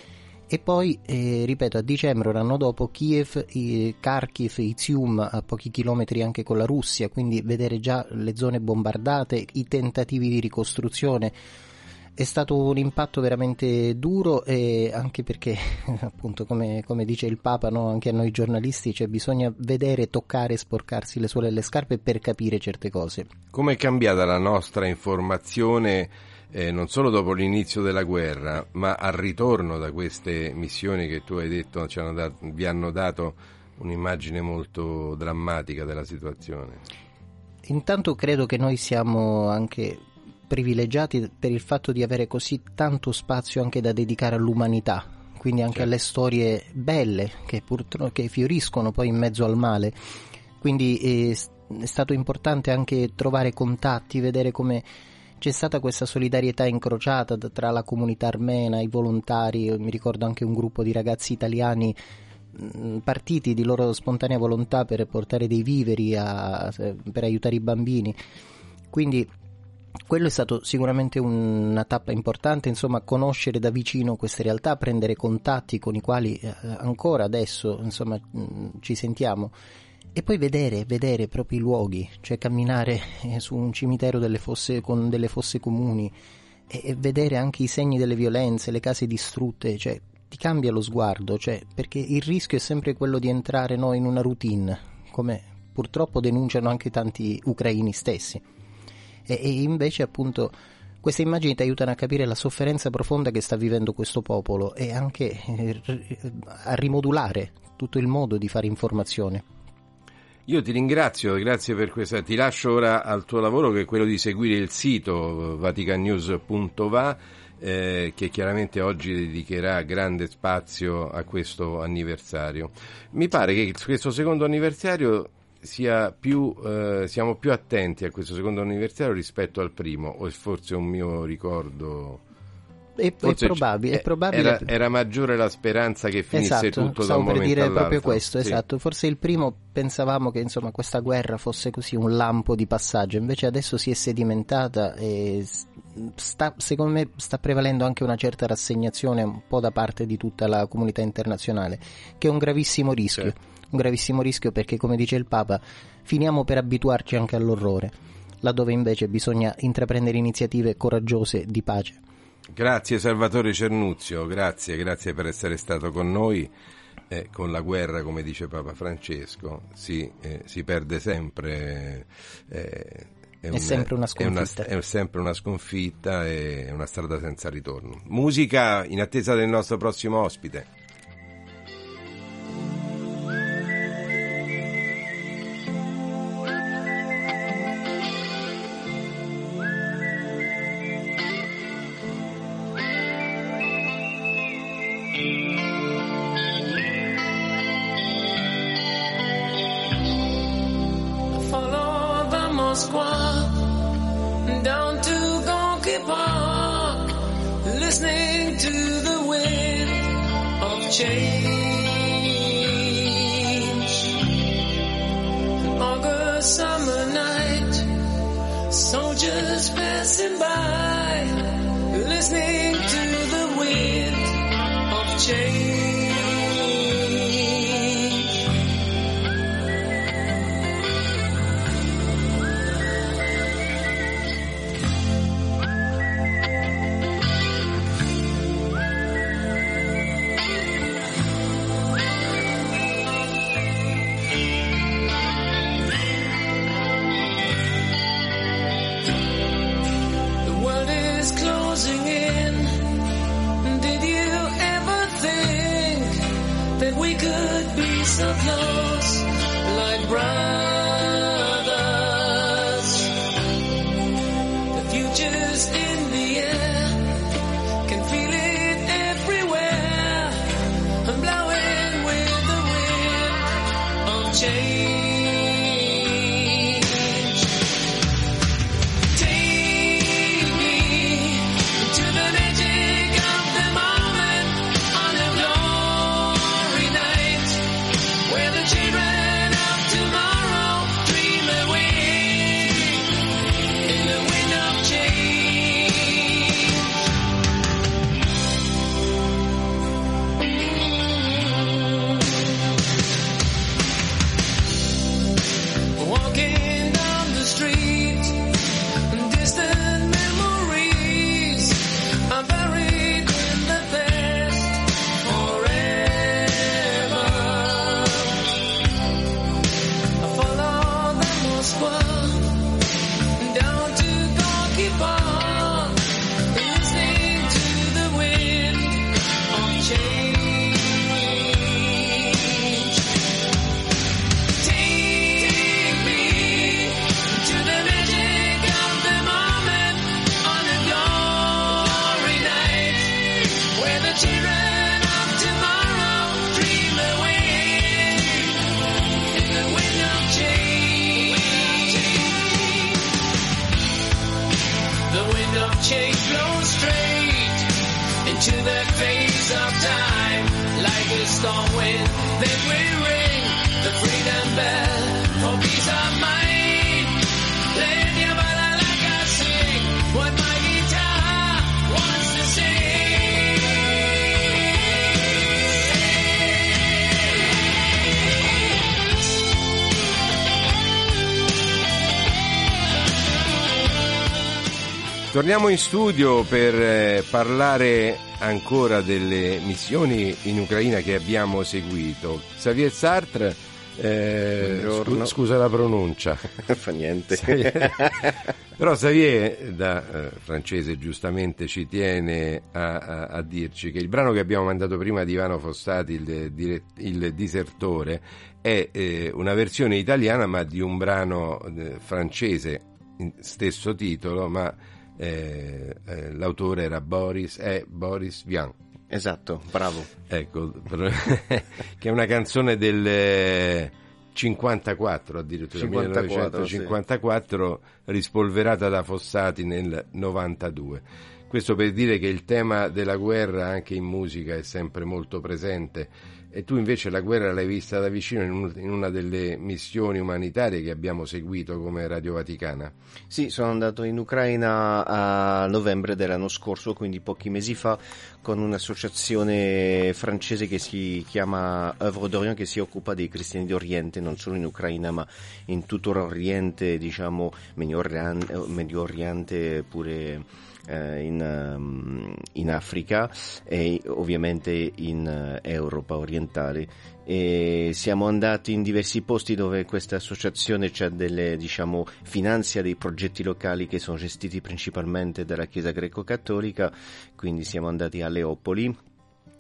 Speaker 20: E poi, eh, ripeto, a dicembre, un anno dopo, Kiev, i- Kharkiv, Izium, a pochi chilometri anche con la Russia, quindi vedere già le zone bombardate, i tentativi di ricostruzione. È stato un impatto veramente duro e anche perché, appunto, come, come dice il Papa, no, anche a noi giornalisti, cioè bisogna vedere, toccare sporcarsi le suole e le scarpe per capire certe cose.
Speaker 3: Come è cambiata la nostra informazione eh, non solo dopo l'inizio della guerra, ma al ritorno da queste missioni che tu hai detto ci hanno dat- vi hanno dato un'immagine molto drammatica della situazione?
Speaker 20: Intanto credo che noi siamo anche privilegiati per il fatto di avere così tanto spazio anche da dedicare all'umanità, quindi anche alle storie belle che purtroppo che fioriscono poi in mezzo al male. Quindi eh, è stato importante anche trovare contatti, vedere come c'è stata questa solidarietà incrociata tra la comunità armena, i volontari, mi ricordo anche un gruppo di ragazzi italiani mh, partiti di loro spontanea volontà per portare dei viveri a- per aiutare i bambini. Quindi quello è stato sicuramente un- una tappa importante, insomma, conoscere da vicino queste realtà, prendere contatti con i quali eh, ancora adesso, insomma, mh, ci sentiamo e poi vedere, vedere proprio i luoghi, cioè camminare eh, su un cimitero delle fosse, con delle fosse comuni e, vedere anche i segni delle violenze, le case distrutte, cioè ti cambia lo sguardo, cioè, perché il rischio è sempre quello di entrare no, in una routine, come purtroppo denunciano anche tanti ucraini stessi. E, e invece appunto queste immagini ti aiutano a capire la sofferenza profonda che sta vivendo questo popolo e anche eh, r- a rimodulare tutto il modo di fare informazione.
Speaker 3: Io ti ringrazio, grazie per questa. Ti lascio ora al tuo lavoro che è quello di seguire il sito vaticannews.va eh, che chiaramente oggi dedicherà grande spazio a questo anniversario. Mi pare che questo secondo anniversario sia più, eh, siamo più attenti a questo secondo anniversario rispetto al primo, o è forse un mio ricordo.
Speaker 20: È, è probabile, è
Speaker 3: c-
Speaker 20: probabile.
Speaker 3: Era, era maggiore la speranza che finisse
Speaker 20: Esatto,
Speaker 3: tutto da un
Speaker 20: per dire proprio questo,
Speaker 3: Sì.
Speaker 20: esatto. Forse il primo pensavamo che insomma questa guerra fosse così un lampo di passaggio, invece adesso si è sedimentata e sta, secondo me sta prevalendo anche una certa rassegnazione un po' da parte di tutta la comunità internazionale, che è un gravissimo rischio,
Speaker 3: Certo.
Speaker 20: un gravissimo rischio perché come dice il Papa finiamo per abituarci anche all'orrore, laddove invece bisogna intraprendere iniziative coraggiose di pace.
Speaker 3: Grazie Salvatore Cernuzio, grazie, grazie per essere stato con noi. Eh, con la guerra, come dice Papa Francesco, si, eh, si perde sempre. eh,
Speaker 20: È sempre una
Speaker 3: È, una,
Speaker 20: sconfitta.
Speaker 3: è sempre una sconfitta e una strada senza ritorno. Musica in attesa del nostro prossimo ospite.
Speaker 21: The down to Gonky Park, listening to the wind of change.
Speaker 3: Torniamo in studio per eh, parlare ancora delle missioni in Ucraina che abbiamo seguito. Xavier Sartre, eh, scu- scusa la pronuncia.
Speaker 22: Fa niente.
Speaker 3: Xavier- Però Xavier, da eh, francese, giustamente ci tiene a, a- a dirci che il brano che abbiamo mandato prima di Ivano Fossati, il, dire- il disertore, è eh, una versione italiana ma di un brano eh, francese, stesso titolo, ma eh, eh, l'autore era Boris, è Boris Vian.
Speaker 22: Esatto, bravo.
Speaker 3: Ecco, che è una canzone del eh, 54 addirittura,
Speaker 22: 54,
Speaker 3: 1954, rispolverata da Fossati nel 92. Questo per dire che il tema della guerra anche in musica è sempre molto presente e tu invece la guerra l'hai vista da vicino in, un- in una delle missioni umanitarie che abbiamo seguito come Radio Vaticana.
Speaker 22: Sì, sono andato in Ucraina a novembre dell'anno scorso, quindi pochi mesi fa, con un'associazione francese che si chiama Œuvre d'Orient, che si occupa dei cristiani d'Oriente, non solo in Ucraina, ma in tutto l'Oriente, diciamo, Medio Oriente, Medio Oriente pure eh, in, ehm, in Africa e ovviamente in eh, Europa orientale. E siamo andati in diversi posti dove questa associazione delle, diciamo, finanzia dei progetti locali che sono gestiti principalmente dalla Chiesa greco-cattolica, quindi siamo andati a Leopoli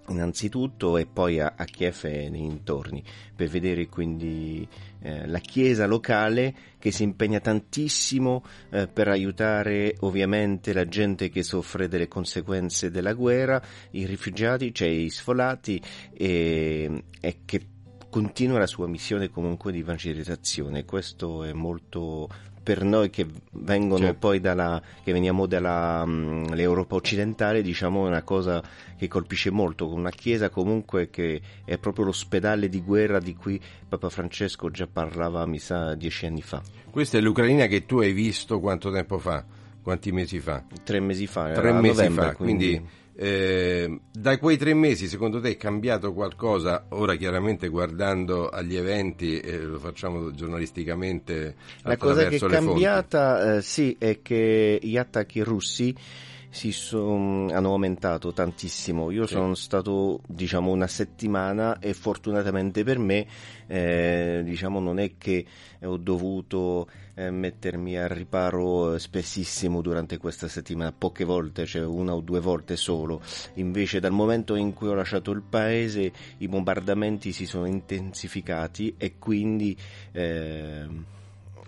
Speaker 22: innanzitutto e poi a, a Kiev e nei dintorni per vedere quindi eh, la chiesa locale che si impegna tantissimo eh, per aiutare ovviamente la gente che soffre delle conseguenze della guerra, i rifugiati, cioè i sfolati e, e che continua la sua missione comunque di evangelizzazione. Questo è molto per noi che vengono
Speaker 3: Certo.
Speaker 22: poi dalla che veniamo dall'Europa occidentale, diciamo è una cosa che colpisce molto, una chiesa comunque che è proprio l'ospedale di guerra di cui Papa Francesco già parlava, mi sa, dieci anni fa.
Speaker 3: Questa è l'Ucraina che tu hai visto quanto tempo fa? Quanti mesi fa?
Speaker 22: Tre mesi fa,
Speaker 3: Tre mesi
Speaker 22: novembre,
Speaker 3: fa, quindi, eh, da quei tre mesi secondo te è cambiato qualcosa? Ora chiaramente guardando agli eventi, eh, lo facciamo giornalisticamente
Speaker 22: La cosa che è cambiata, eh, sì, è che gli attacchi russi si son- hanno aumentato tantissimo. Io
Speaker 3: Sì.
Speaker 22: sono stato, diciamo, una settimana e fortunatamente per me, eh, diciamo, non è che ho dovuto eh, mettermi al riparo spessissimo durante questa settimana, poche volte, cioè una o due volte solo. Invece dal momento in cui ho lasciato il paese i bombardamenti si sono intensificati e quindi eh,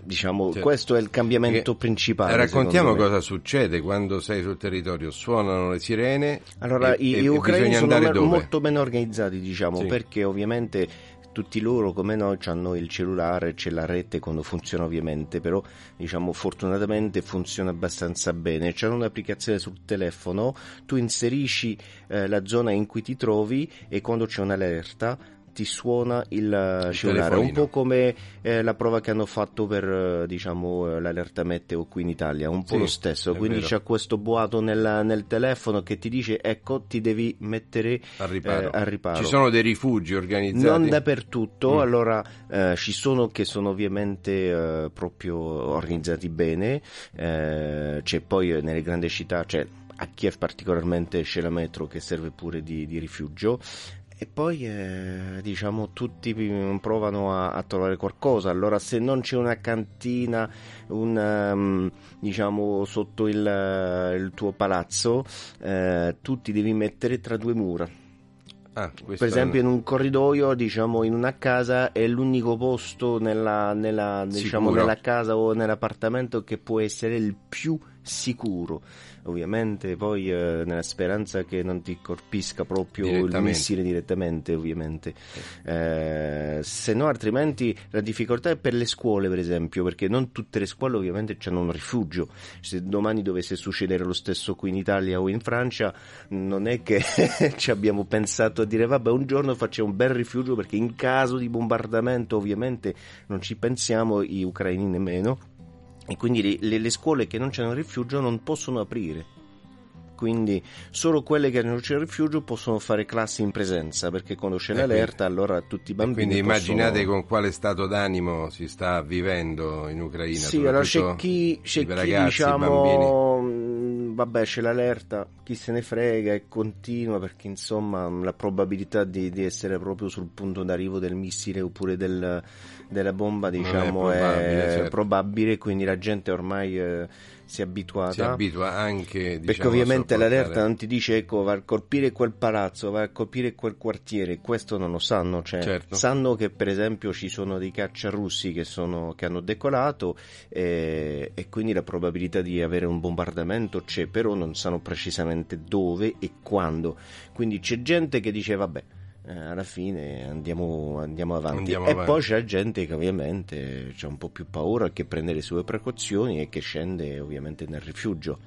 Speaker 22: diciamo
Speaker 3: Certo.
Speaker 22: questo è il cambiamento principale.
Speaker 3: Raccontiamo cosa succede quando sei sul territorio, suonano le sirene
Speaker 22: Allora,
Speaker 3: e,
Speaker 22: i, gli
Speaker 3: e
Speaker 22: ucraini sono
Speaker 3: andare
Speaker 22: me-
Speaker 3: dove?
Speaker 22: molto ben organizzati, diciamo,
Speaker 3: Sì.
Speaker 22: perché ovviamente tutti loro come noi hanno il cellulare, c'è la rete quando funziona ovviamente, però diciamo fortunatamente funziona abbastanza bene. C'è un'applicazione sul telefono, tu inserisci eh, la zona in cui ti trovi e quando c'è un'allerta ti suona il, eh, cellulare, un po' come eh, la prova che hanno fatto per eh, diciamo eh, l'allerta meteo qui in Italia, un po'
Speaker 3: Sì,
Speaker 22: lo stesso, quindi
Speaker 3: vero.
Speaker 22: c'è questo boato nel, nel telefono che ti dice ecco ti devi mettere
Speaker 3: Al riparo.
Speaker 22: eh, al riparo.
Speaker 3: Ci sono dei rifugi organizzati?
Speaker 22: Non dappertutto,
Speaker 3: Mm.
Speaker 22: allora eh, ci sono che sono ovviamente proprio organizzati bene, c'è poi nelle grandi città, c'è a Kiev particolarmente c'è la metro che serve pure di, di rifugio e poi eh, diciamo tutti provano a, a trovare qualcosa, allora se non c'è una cantina un, ehm, diciamo sotto il, il tuo palazzo eh, tu ti devi mettere tra due mura.
Speaker 3: Ah,
Speaker 22: Per esempio in un corridoio, diciamo in una casa è l'unico posto nella, nella, diciamo, nella casa o nell'appartamento che può essere il più sicuro. Ovviamente poi eh, nella speranza che non ti colpisca proprio il missile direttamente, ovviamente. Eh, se no, altrimenti la difficoltà è per le scuole, per esempio, perché non tutte le scuole ovviamente hanno un rifugio. Se domani dovesse succedere lo stesso qui in Italia o in Francia, non è che ci abbiamo pensato a dire vabbè un giorno facciamo un bel rifugio perché in caso di bombardamento ovviamente non ci pensiamo, gli ucraini nemmeno, e quindi le, le- le scuole che non hanno rifugio non possono aprire. Quindi solo quelle che non c'è il rifugio possono fare classi in presenza perché quando c'è l'allerta allora tutti i bambini
Speaker 3: Quindi
Speaker 22: possono-
Speaker 3: immaginate con quale stato d'animo si sta vivendo in Ucraina.
Speaker 22: Sì, allora c'è chi, c'è chi
Speaker 3: ragazzi, i bambini.
Speaker 22: Vabbè c'è l'allerta, chi se ne frega e continua perché insomma la probabilità di, di essere proprio sul punto d'arrivo del missile oppure del- della bomba
Speaker 3: è
Speaker 22: diciamo è,
Speaker 3: probabile, certo.
Speaker 22: probabile, quindi la gente ormai eh, si è abituata.
Speaker 3: Si abitua anche diciamo,
Speaker 22: Perché ovviamente l'allerta non ti dice ecco va a colpire quel palazzo, va a colpire quel quartiere, questo non lo sanno, cioè,
Speaker 3: Certo.
Speaker 22: sanno che per esempio ci sono dei caccia russi che, sono, che hanno decolato eh, e quindi la probabilità di avere un bombardamento c'è, però non sanno precisamente dove e quando. Quindi c'è gente che dice vabbè. Eh, alla fine andiamo, andiamo avanti
Speaker 3: Andiamo
Speaker 22: e
Speaker 3: avanti.
Speaker 22: poi c'è gente che ovviamente ha un po' più paura che prende le sue precauzioni e che scende ovviamente nel rifugio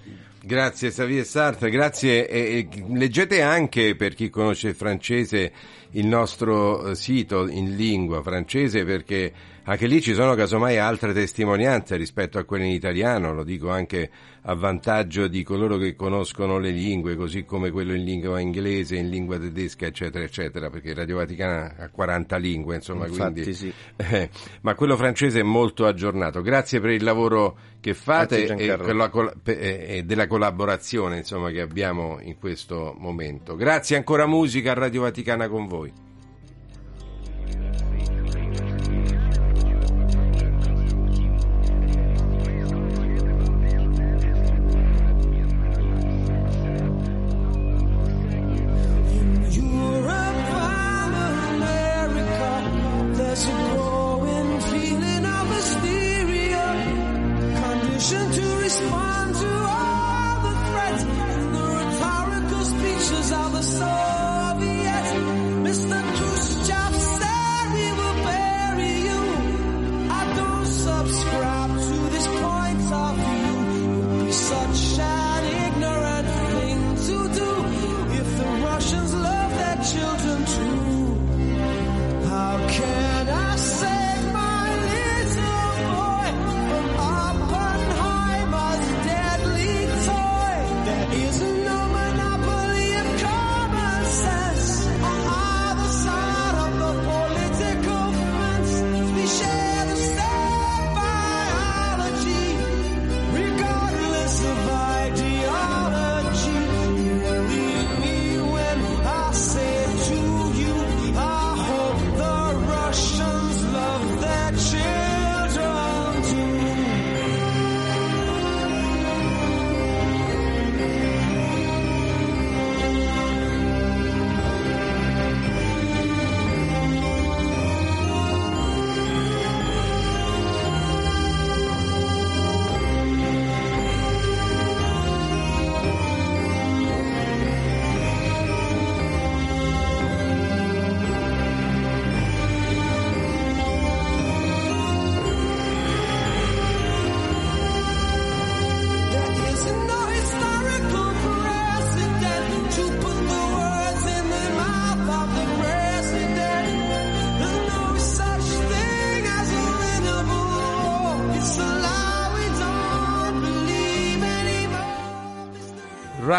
Speaker 3: Grazie Xavier Sartre, grazie. E, e leggete anche per chi conosce il francese il nostro eh, sito in lingua francese perché anche lì ci sono casomai altre testimonianze rispetto a quelle in italiano, lo dico anche a vantaggio di coloro che conoscono le lingue, così come quello in lingua inglese, in lingua tedesca, eccetera, eccetera, perché Radio Vaticana ha 40 lingue, insomma,
Speaker 22: Infatti,
Speaker 3: quindi...
Speaker 22: sì.
Speaker 3: Eh, ma quello francese è molto aggiornato. Grazie per il lavoro che fate e per la e della collaborazione insomma, che abbiamo in questo momento. Grazie ancora musica a Radio Vaticana con voi.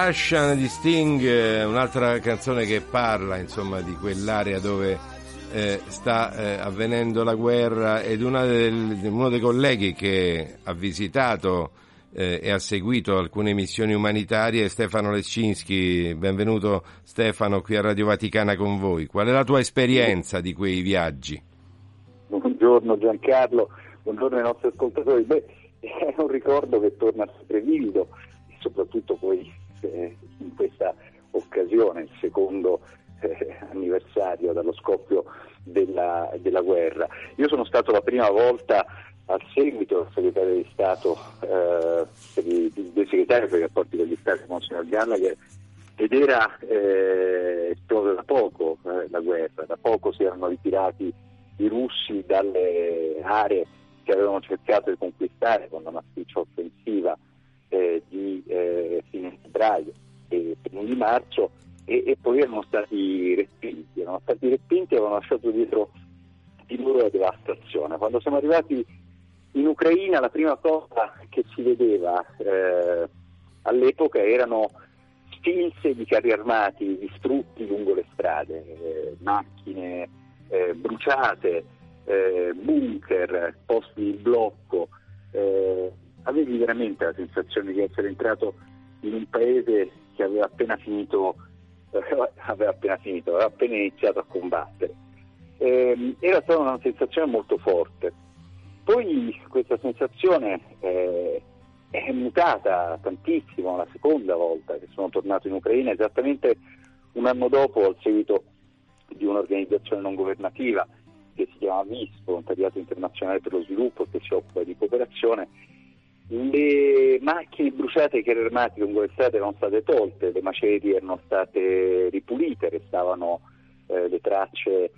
Speaker 3: Russian di Sting, un'altra canzone che parla insomma di quell'area dove eh, sta eh, avvenendo la guerra ed del- uno dei colleghi che ha visitato eh, e ha seguito alcune missioni umanitarie è Stefano Lescinski. Benvenuto Stefano qui a Radio Vaticana con voi. Qual è la tua esperienza di quei viaggi?
Speaker 23: Buongiorno Giancarlo, buongiorno ai nostri ascoltatori. Beh, è un ricordo che torna sempre vivido, soprattutto poi eh, in questa occasione, il secondo eh, anniversario dallo scoppio della, della guerra. Io sono stato la prima volta al seguito del segretario di Stato eh, del segretario per i rapporti con gli Stati, Monsignor Gallagher, ed era eh, da poco eh, la guerra, da poco si erano ritirati i russi dalle aree che avevano cercato di conquistare con una massiccia offensiva eh, di eh, fine febbraio e primi di marzo e, e poi erano stati respinti, erano stati respinti e avevano lasciato dietro di loro la devastazione. Quando siamo arrivati in Ucraina la prima cosa che si vedeva eh, all'epoca erano sfilze di carri armati distrutti lungo le strade, eh, macchine eh, bruciate, eh, bunker, posti di blocco. Eh, avevi veramente la sensazione di essere entrato in un paese che aveva appena finito, aveva appena finito, aveva appena iniziato a combattere. Ehm, era stata una sensazione molto forte. Poi questa sensazione eh, è mutata tantissimo la seconda volta che sono tornato in Ucraina, esattamente un anno dopo al seguito di un'organizzazione non governativa che si chiama VIS, Volontariato Internazionale per lo Sviluppo, che si occupa di cooperazione. Le macchine bruciate ai carri armati lungo le strade erano state tolte, le macerie erano state ripulite, restavano eh, le tracce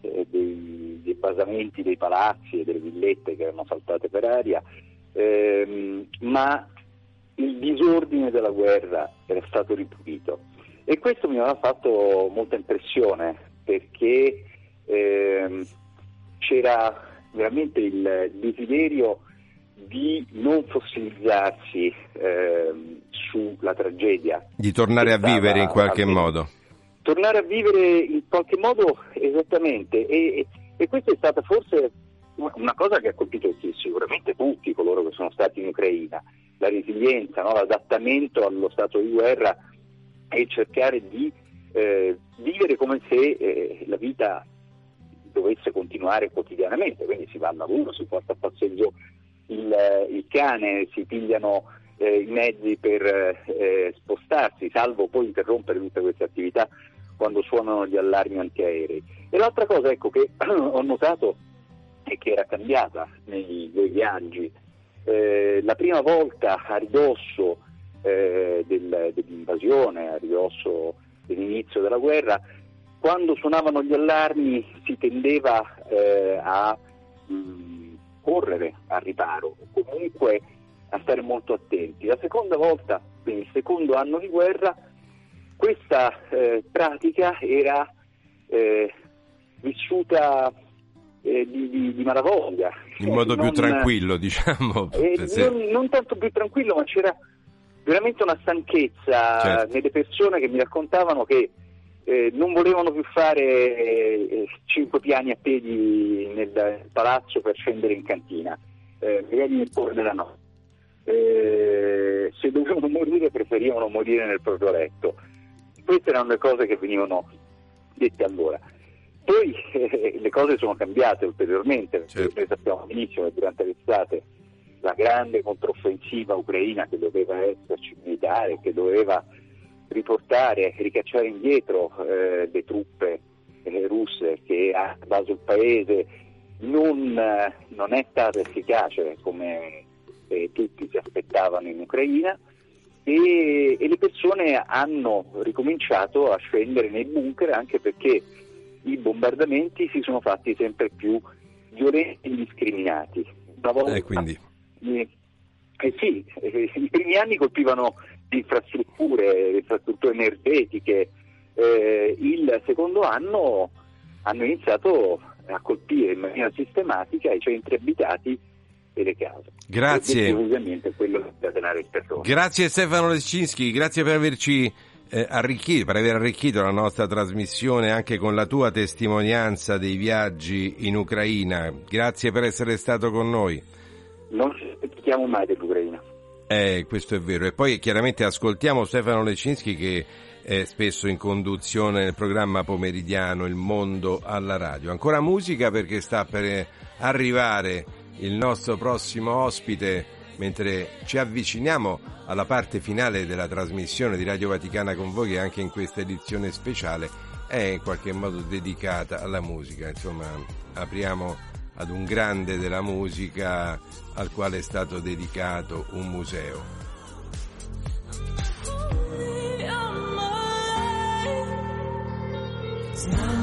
Speaker 23: eh, dei, dei basamenti dei palazzi e delle villette che erano saltate per aria, ehm, ma il disordine della guerra era stato ripulito. E questo mi aveva fatto molta impressione perché ehm, c'era veramente il desiderio di non fossilizzarsi ehm, sulla tragedia.
Speaker 3: Di tornare a vivere in qualche
Speaker 23: avvenendo.
Speaker 3: modo.
Speaker 23: Tornare a vivere in qualche modo esattamente e, e questa è stata forse una cosa che ha colpito sicuramente tutti coloro che sono stati in Ucraina, la resilienza, no? l'adattamento allo stato di guerra e cercare di eh, vivere come se eh, la vita dovesse continuare quotidianamente, quindi si va al lavoro, si porta a passeggio il, il cane, si pigliano eh, i mezzi per eh, spostarsi, salvo poi interrompere tutte queste attività quando suonano gli allarmi antiaerei. E l'altra cosa ecco, che ho notato e che era cambiata nei due viaggi, eh, la prima volta a ridosso eh, del- dell'invasione, a ridosso dell'inizio della guerra, quando suonavano gli allarmi si tendeva eh, a mh, correre al riparo, o comunque a stare molto attenti. La seconda volta, quindi il secondo anno di guerra, questa eh, pratica era eh, vissuta eh, di, di, di malavoglia.
Speaker 3: In modo più
Speaker 23: Non-
Speaker 3: tranquillo, diciamo.
Speaker 23: eh, non, non tanto più tranquillo, ma c'era veramente una stanchezza
Speaker 3: Certo.
Speaker 23: nelle persone che mi raccontavano che eh, non volevano più fare eh, cinque piani a piedi nel palazzo per scendere in cantina, eh, magari nel cuore della notte. Eh, se dovevano morire preferivano morire nel proprio letto. Queste erano le cose che venivano dette allora. Poi eh, le cose sono cambiate ulteriormente, perché noi sappiamo benissimo che durante l'estate la grande controffensiva ucraina che doveva esserci militare, che doveva riportare, ricacciare indietro eh, le truppe eh, russe che ha invaso il paese, non, eh, non è stata efficace come eh, tutti si aspettavano in Ucraina e, e le persone hanno ricominciato a scendere nei bunker anche perché i bombardamenti si sono fatti sempre più violenti e indiscriminati. Una volta,
Speaker 3: Eh, quindi.
Speaker 23: eh, eh sì, eh, i primi anni colpivano infrastrutture, infrastrutture energetiche, eh, il secondo anno hanno iniziato a colpire in maniera sistematica i centri abitati e le case.
Speaker 3: Grazie.
Speaker 23: E ovviamente quello di scatenare il terrore.
Speaker 3: Grazie Stefano Lescinski, grazie per averci eh, arricchito, per aver arricchito la nostra trasmissione anche con la tua testimonianza dei viaggi in Ucraina. Grazie per essere stato con noi.
Speaker 23: Non ci dimentichiamo mai dell'Ucraina.
Speaker 3: Eh, questo è vero. E poi chiaramente ascoltiamo Stefano Lecinski che è spesso in conduzione nel programma pomeridiano Il Mondo alla radio. Ancora musica perché sta per arrivare il nostro prossimo ospite mentre ci avviciniamo alla parte finale della trasmissione di Radio Vaticana con voi che anche in questa edizione speciale è in qualche modo dedicata alla musica. Insomma, apriamo ad un grande della musica al quale è stato dedicato un museo.
Speaker 24: smile.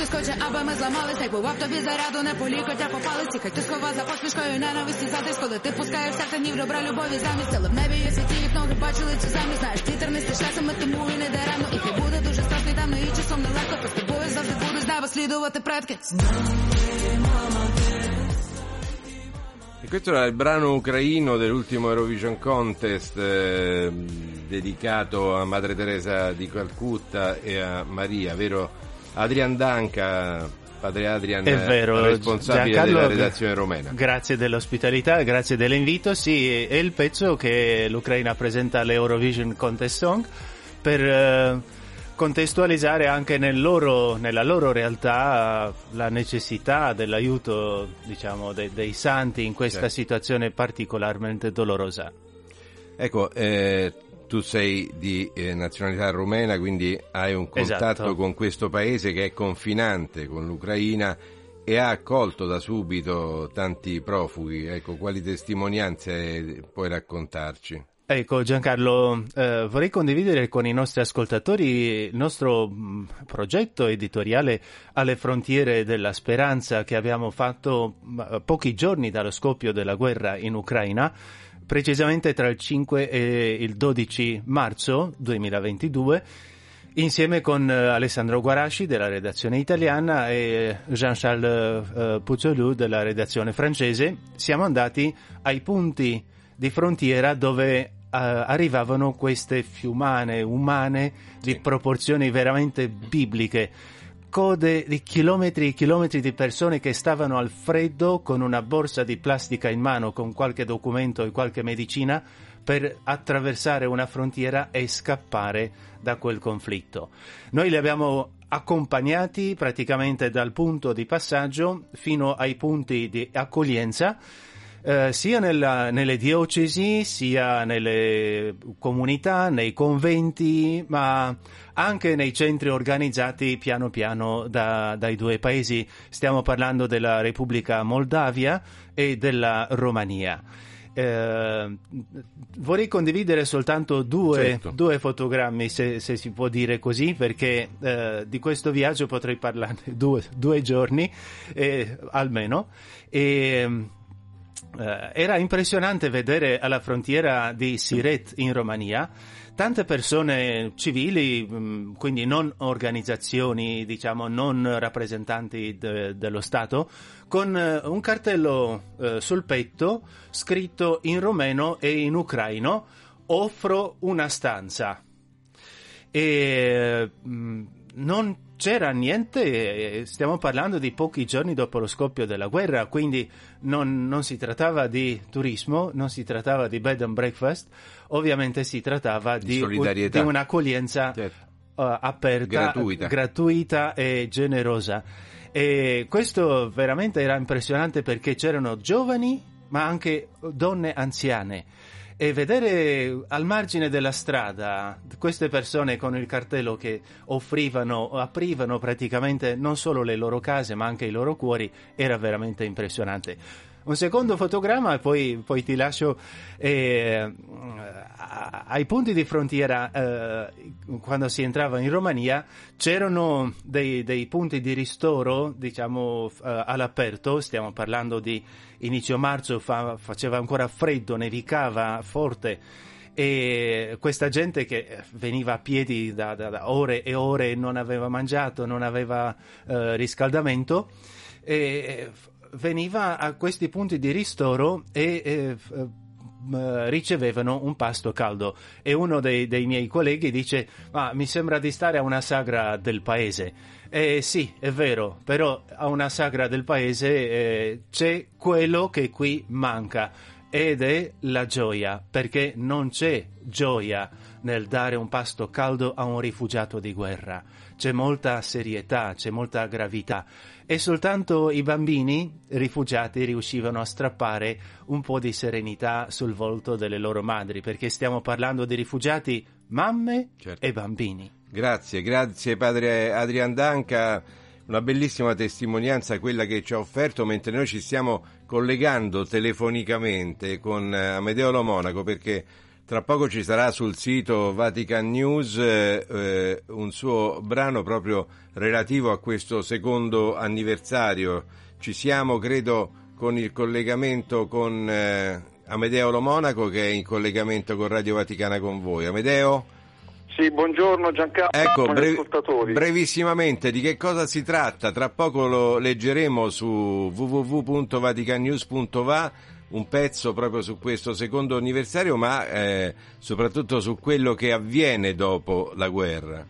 Speaker 24: І хтось хоче, аби ми зламались, так бував тобі заряду, не полікотя по палиці, хай хтось хова за посмішкою ненависті затиск, коли ти пускаєш серце добра любові замість, але в небі є світі, їх ноги бачили цю землю, знаєш, вітер не стишасами, тому і не даремно, і хай буде дуже страшно, і темно, і часом нелегко, та з тобою завжди будуть з неба слідувати предки.
Speaker 3: E questo era il brano ucraino dell'ultimo Eurovision Contest eh, dedicato a Madre Teresa di Calcutta e a Maria, vero? Adrian Danca, padre Adrian,
Speaker 25: È vero,
Speaker 3: responsabile
Speaker 25: Giancarlo,
Speaker 3: della redazione romena.
Speaker 25: Grazie dell'ospitalità, grazie dell'invito. Sì, è il pezzo che l'Ucraina presenta all'Eurovision Contest Song per eh, contestualizzare anche nel loro- nella loro realtà la necessità dell'aiuto diciamo, de- dei santi in questa
Speaker 3: Certo.
Speaker 25: situazione particolarmente dolorosa.
Speaker 3: Ecco, eh, tu sei di eh, nazionalità rumena, quindi hai un contatto
Speaker 25: Esatto.
Speaker 3: con questo paese che è confinante con l'Ucraina e ha accolto da subito tanti profughi. Ecco, quali testimonianze puoi raccontarci?
Speaker 25: Ecco Giancarlo, eh, vorrei condividere con i nostri ascoltatori il nostro mh, progetto editoriale alle frontiere della speranza che abbiamo fatto mh, pochi giorni dallo scoppio della guerra in Ucraina, precisamente tra il 5 e il 12 marzo 2022. Insieme con eh, Alessandro Guarasci della redazione italiana e Jean-Charles eh, Puzzolou della redazione francese siamo andati ai punti di frontiera dove eh, arrivavano queste fiumane umane di proporzioni veramente bibliche. Code di chilometri e chilometri di persone che stavano al freddo con una borsa di plastica in mano, con qualche documento e qualche medicina, per attraversare una frontiera e scappare da quel conflitto. Noi li abbiamo accompagnati praticamente dal punto di passaggio fino ai punti di accoglienza eh, sia nella- nelle diocesi, sia nelle comunità, nei conventi, ma anche nei centri organizzati piano piano da- dai due paesi. Stiamo parlando della Repubblica Moldavia e della Romania. Eh, vorrei condividere soltanto due,
Speaker 3: Certo.
Speaker 25: due fotogrammi, se, se si può dire così, perché eh, di questo viaggio potrei parlarne due, due giorni eh, almeno. E, era impressionante vedere alla frontiera di Siret in Romania tante persone civili, mh, quindi non organizzazioni, diciamo, non rappresentanti de- dello Stato, con eh, un cartello eh, sul petto scritto in romeno e in ucraino offro una stanza e mh, non c'era niente, eh, stiamo parlando di pochi giorni dopo lo scoppio della guerra, quindi non, non si trattava di turismo, non si trattava di bed and breakfast, ovviamente si trattava
Speaker 3: Di
Speaker 25: di, di un'accoglienza eh, aperta,
Speaker 3: Gratuita.
Speaker 25: gratuita e generosa. E questo veramente era impressionante perché c'erano giovani, ma anche donne anziane. E vedere al margine della strada queste persone con il cartello che offrivano, aprivano praticamente non solo le loro case ma anche i loro cuori era veramente impressionante. Un secondo fotogramma e poi, poi ti lascio eh, ai punti di frontiera eh, quando si entrava in Romania c'erano dei, dei punti di ristoro diciamo eh, all'aperto stiamo parlando di inizio marzo fa- faceva ancora freddo nevicava forte e questa gente che veniva a piedi da, da- da ore e ore non aveva mangiato, non aveva eh, riscaldamento e veniva a questi punti di ristoro e eh, f- m- ricevevano un pasto caldo. E uno dei, dei miei colleghi dice ma mi sembra di stare a una sagra del paese eh, sì è vero però a una sagra del paese eh, c'è quello che qui manca ed è la gioia perché non c'è gioia nel dare un pasto caldo a un rifugiato di guerra. C'è molta serietà c'è molta gravità. E soltanto i bambini rifugiati riuscivano a strappare un po' di serenità sul volto delle loro madri, perché stiamo parlando di rifugiati mamme e bambini.
Speaker 3: Grazie, grazie padre Adrian Danca, una bellissima testimonianza quella che ci ha offerto mentre noi ci stiamo collegando telefonicamente con eh, Amedeo Lo Monaco perché tra poco ci sarà sul sito Vatican News eh, eh, un suo brano proprio relativo a questo secondo anniversario. Ci siamo, credo, con il collegamento con eh, Amedeo Lo Monaco che è in collegamento con Radio Vaticana con voi. Amedeo?
Speaker 26: Sì, buongiorno Giancarlo,
Speaker 3: Ecco, brevi-
Speaker 26: ascoltatori.
Speaker 3: brevissimamente di che cosa si tratta? Tra poco lo leggeremo su www.vaticannews.va un pezzo proprio su questo secondo anniversario, ma eh, soprattutto su quello che avviene dopo la guerra.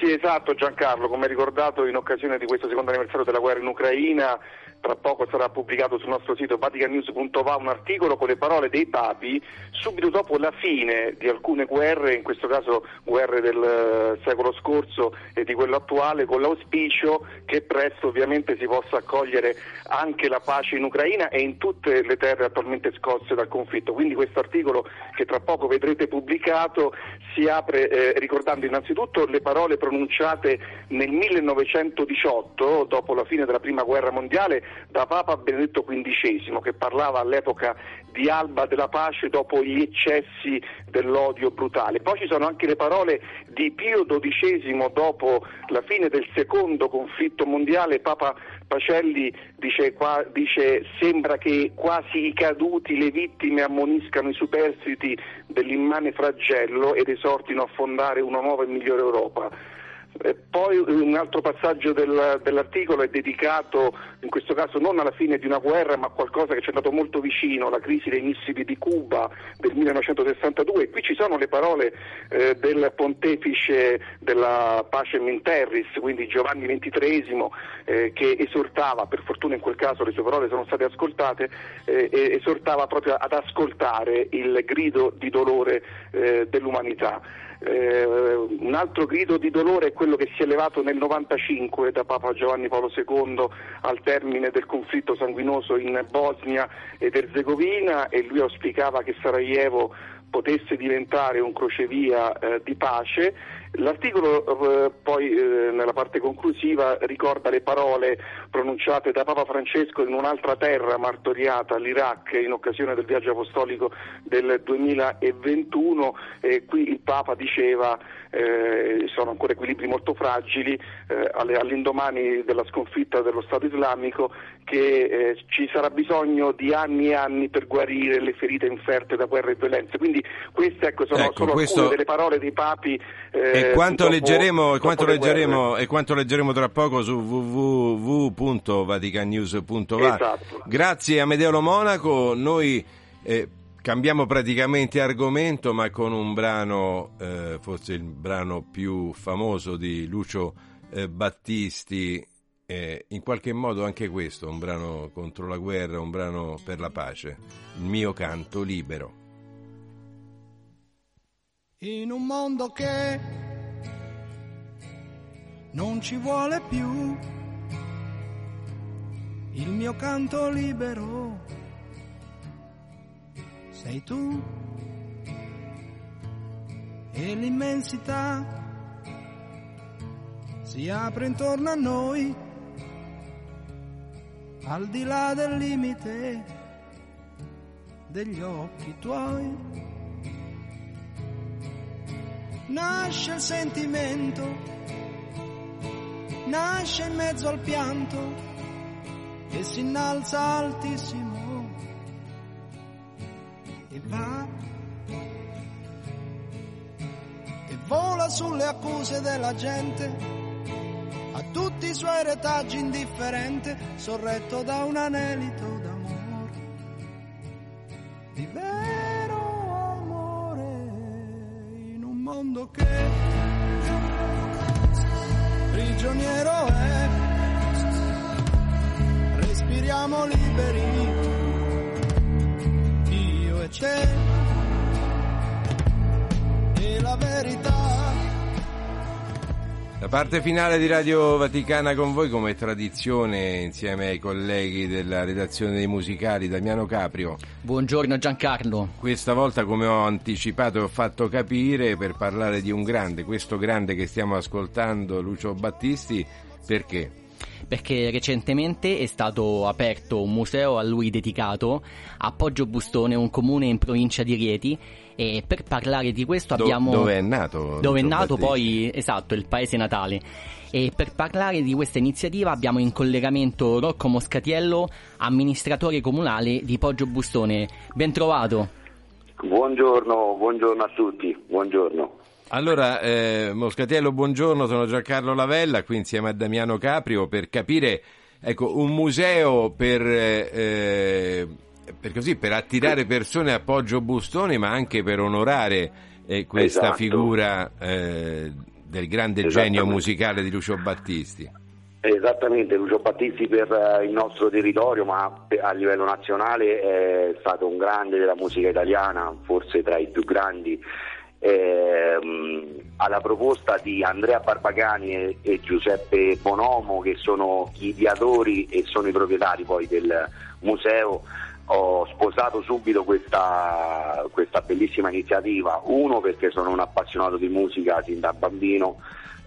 Speaker 26: Sì, esatto Giancarlo, come ricordato in occasione di questo secondo anniversario della guerra in Ucraina, tra poco sarà pubblicato sul nostro sito vaticannews.va un articolo con le parole dei papi subito dopo la fine di alcune guerre, in questo caso guerre del eh, secolo scorso e di quello attuale, con l'auspicio che presto ovviamente si possa accogliere anche la pace in Ucraina e in tutte le terre attualmente scosse dal conflitto. Quindi questo articolo che tra poco vedrete pubblicato si apre eh, ricordando innanzitutto le parole pronunciate nel 1918, dopo la fine della prima guerra mondiale, da Papa Benedetto XV, che parlava all'epoca di alba della pace dopo gli eccessi dell'odio brutale. Poi ci sono anche le parole di Pio XII dopo la fine del secondo conflitto mondiale, Papa Pacelli dice, qua, dice sembra che quasi i caduti, le vittime ammoniscano i superstiti dell'immane flagello ed esortino a fondare una nuova e migliore Europa. Eh, Poi un altro passaggio del- dell'articolo è dedicato in questo caso non alla fine di una guerra ma a qualcosa che ci è andato molto vicino, la crisi dei missili di Cuba del 1962. Qui ci sono le parole eh, del pontefice della Pace in Terris, quindi Giovanni XXIII, eh, che esortava, per fortuna in quel caso le sue parole sono state ascoltate, eh, e esortava proprio ad ascoltare il grido di dolore eh, dell'umanità. Eh, un altro grido di dolore è quello che si è levato nel 95 da Papa Giovanni Paolo II al termine del conflitto sanguinoso in Bosnia ed Erzegovina e lui auspicava che Sarajevo potesse diventare un crocevia eh, di pace. L'articolo eh, poi eh, nella parte conclusiva ricorda le parole pronunciate da Papa Francesco in un'altra terra martoriata, l'Iraq, in occasione del viaggio apostolico del 2021 e qui il Papa diceva eh, sono ancora equilibri molto fragili eh, all'indomani della sconfitta dello Stato islamico che ci sarà bisogno di anni e anni per guarire le ferite inferte da guerre e violenze. Quindi queste ecco, sono
Speaker 3: Ecco,
Speaker 26: solo
Speaker 3: questo-
Speaker 26: alcune delle parole dei papi. Eh,
Speaker 3: e quanto
Speaker 26: dopo-
Speaker 3: leggeremo, e
Speaker 26: dopo
Speaker 3: quanto
Speaker 26: le
Speaker 3: leggeremo, e quanto leggeremo tra poco su www.vaticannews.va.
Speaker 26: Esatto.
Speaker 3: Grazie a Medeo Monaco, noi eh, cambiamo praticamente argomento ma con un brano, eh, forse il brano più famoso di Lucio eh, Battisti, eh, in qualche modo anche questo, un brano contro la guerra, un brano per la pace, il mio canto libero.
Speaker 19: In un mondo che non ci vuole più. Il mio canto libero. Sei tu. E l'immensità. Si apre intorno a noi. Al di là del limite degli occhi tuoi. Nasce il sentimento, nasce in mezzo al pianto e si innalza altissimo. E va
Speaker 9: vola sulle accuse della gente, a tutti i suoi retaggi indifferente, sorretto da un anelito d'amore, di vero amore, in un mondo che prigioniero è, respiriamo liberi, io e te La
Speaker 3: parte finale di Radio Vaticana con voi come tradizione insieme ai colleghi della redazione dei musicali Damiano Caprio.
Speaker 27: Buongiorno Giancarlo.
Speaker 3: Questa volta come ho anticipato e ho fatto capire per parlare di un grande, questo grande che stiamo ascoltando Lucio Battisti, perché?
Speaker 27: Perché recentemente è stato aperto un museo a lui dedicato a Poggio Bustone, un comune in provincia di Rieti. E per parlare di questo
Speaker 3: Do-
Speaker 27: abbiamo.
Speaker 3: dove è nato
Speaker 27: Dove è nato
Speaker 3: Battisti?
Speaker 27: poi, esatto, il paese natale. E per parlare di questa iniziativa abbiamo in collegamento Rocco Moscatiello, amministratore comunale di Poggio Bustone. Ben trovato.
Speaker 28: Buongiorno, buongiorno a tutti, buongiorno.
Speaker 3: Allora, eh, Moscatiello, buongiorno, sono Giancarlo Lavella, qui insieme a Damiano Caprio per capire, ecco, un museo per, eh, per così, per attirare persone a Poggio Bustone, ma anche per onorare eh, questa
Speaker 28: Esatto.
Speaker 3: figura eh, del grande genio musicale di Lucio Battisti.
Speaker 28: Esattamente, Lucio Battisti per eh, il nostro territorio, ma a livello nazionale è stato un grande della musica italiana, forse tra i più grandi. Ehm, alla proposta di Andrea Barbagani e, e Giuseppe Bonomo, che sono gli ideatori e sono i proprietari poi del museo, ho sposato subito questa, questa bellissima iniziativa. Uno perché sono un appassionato di musica sin da bambino,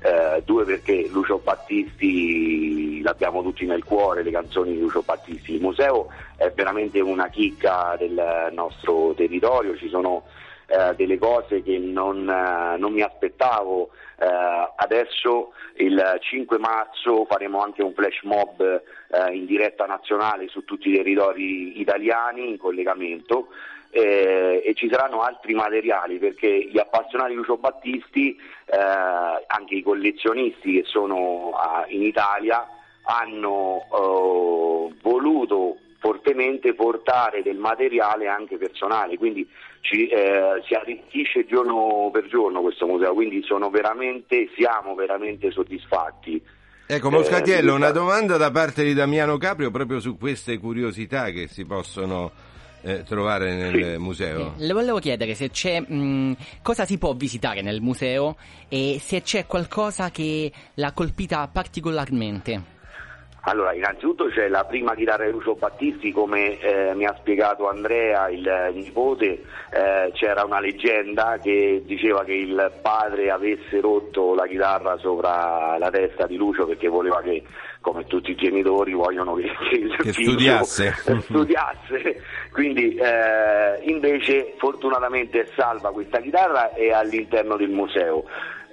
Speaker 28: eh, due perché Lucio Battisti l'abbiamo tutti nel cuore, le canzoni di Lucio Battisti. Il museo è veramente una chicca del nostro territorio, ci sono eh, delle cose che non, eh, non mi aspettavo. Eh, adesso il 5 marzo faremo anche un flash mob eh, in diretta nazionale su tutti i territori italiani in collegamento eh, e ci saranno altri materiali perché gli appassionati Lucio Battisti, eh, anche i collezionisti che sono ah, in Italia, hanno eh, voluto fortemente portare del materiale anche personale, quindi ci, eh, si arricchisce giorno per giorno questo museo, quindi sono veramente, siamo veramente soddisfatti.
Speaker 3: Ecco,
Speaker 28: Eh,
Speaker 3: Moscatiello,
Speaker 28: di-
Speaker 3: una domanda da parte di Damiano Caprio proprio su queste curiosità che si possono eh, trovare nel museo.
Speaker 27: Le volevo chiedere se c'è mh, cosa si può visitare nel museo e se c'è qualcosa che l'ha colpita particolarmente.
Speaker 28: Allora, innanzitutto c'è la prima chitarra di Lucio Battisti, come eh, mi ha spiegato Andrea, il nipote, eh, c'era una leggenda che diceva che il padre avesse rotto la chitarra sopra la testa di Lucio perché voleva che, come tutti i genitori, vogliono che, che il
Speaker 3: Che
Speaker 28: figlio
Speaker 3: studiasse.
Speaker 28: studiasse. Quindi eh, invece fortunatamente è salva questa chitarra e è all'interno del museo.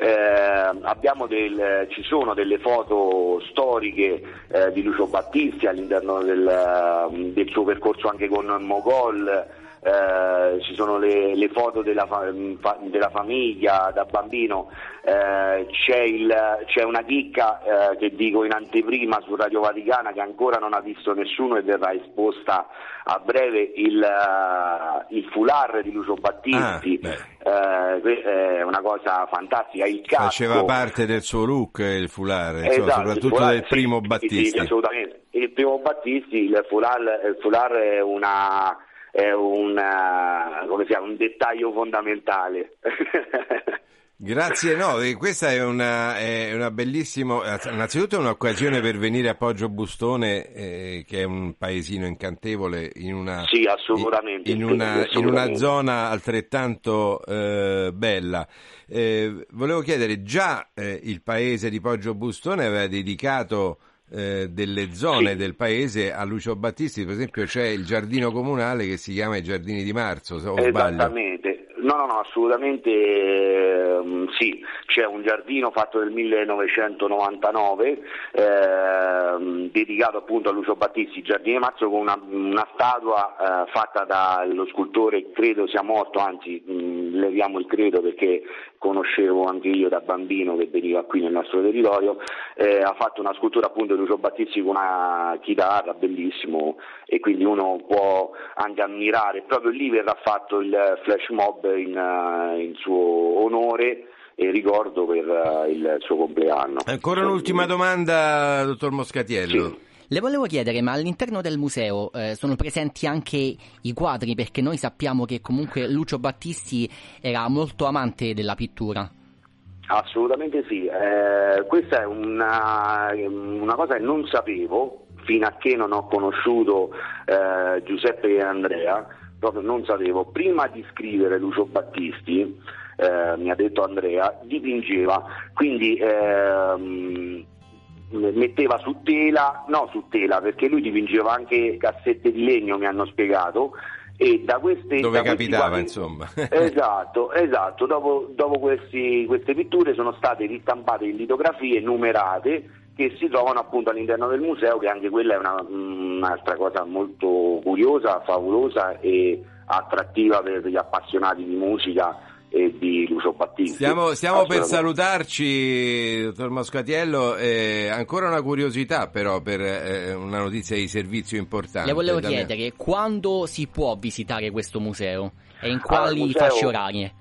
Speaker 28: Eh, abbiamo del- ci sono delle foto storiche eh, di Lucio Battisti all'interno del, eh, del suo percorso anche con Mogol, eh, ci sono le, le foto della, fa- fa- della famiglia da bambino, eh, c'è, il- c'è una chicca eh, che dico in anteprima su Radio Vaticana che ancora non ha visto nessuno e verrà esposta a breve il, eh, il foulard di Lucio Battisti, eh, que- è una cosa fantastica, il casco.
Speaker 3: Faceva parte del suo look eh, il foulard, insomma,
Speaker 28: Esatto,
Speaker 3: soprattutto
Speaker 28: il foulard,
Speaker 3: del primo
Speaker 28: sì,
Speaker 3: Battisti.
Speaker 28: Sì, assolutamente. Il primo Battisti, il foulard, il foulard è, una, è una- chiama, un dettaglio fondamentale.
Speaker 3: Grazie, no, questa è una, è una bellissima, innanzitutto è un'occasione per venire a Poggio Bustone, eh, che è un paesino incantevole, in una,
Speaker 28: Sì, assolutamente,
Speaker 3: in una, in una
Speaker 28: assolutamente.
Speaker 3: zona altrettanto eh, bella. Eh, volevo chiedere, già eh, il paese di Poggio Bustone aveva dedicato eh, delle zone
Speaker 28: Sì.
Speaker 3: del paese a Lucio Battisti, per esempio c'è il giardino comunale che si chiama i Giardini di Marzo, se- o?
Speaker 28: Esattamente, no, no, no, assolutamente ehm, sì, c'è un giardino fatto nel 1999 ehm, dedicato appunto a Lucio Battisti, Giardini di Marzo, con una, una statua eh, fatta dallo scultore, credo sia morto, anzi mh, leviamo il credo perché conoscevo anche io da bambino che veniva qui nel nostro territorio, eh, ha fatto una scultura appunto di Lucio Battisti con una chitarra, bellissimo, e quindi uno può anche ammirare, proprio lì verrà fatto il flash mob in, eh, in suo onore e ricordo per eh, il suo compleanno.
Speaker 3: Ancora un'ultima domanda, dottor Moscatiello.
Speaker 27: Le volevo chiedere, ma all'interno del museo eh, sono presenti anche i quadri? Perché noi sappiamo che comunque Lucio Battisti era molto amante della pittura.
Speaker 28: Assolutamente sì, Eh, questa è una, una cosa che non sapevo fino a che non ho conosciuto eh, Giuseppe e Andrea, proprio non sapevo. Prima di scrivere Lucio Battisti, eh, mi ha detto Andrea, dipingeva, quindi ehm, metteva su tela, no su tela, perché lui dipingeva anche cassette di legno, mi hanno spiegato, e da queste
Speaker 3: Dove
Speaker 28: da
Speaker 3: capitava,
Speaker 28: quadri-
Speaker 3: insomma.
Speaker 28: esatto, esatto. Dopo, dopo questi- queste pitture sono state ristampate in litografie numerate che si trovano appunto all'interno del museo, che anche quella è una- un'altra cosa molto curiosa, favolosa e attrattiva per gli appassionati di musica e di Lucio Battisti.
Speaker 3: Stiamo, stiamo per salutarci, dottor Moscatiello. eh, ancora una curiosità, però, per eh, una notizia di servizio importante.
Speaker 27: Le volevo
Speaker 3: Da me.
Speaker 27: chiedere quando si può visitare questo museo e in
Speaker 28: Allora,
Speaker 27: quali
Speaker 28: museo-
Speaker 27: fasce orarie?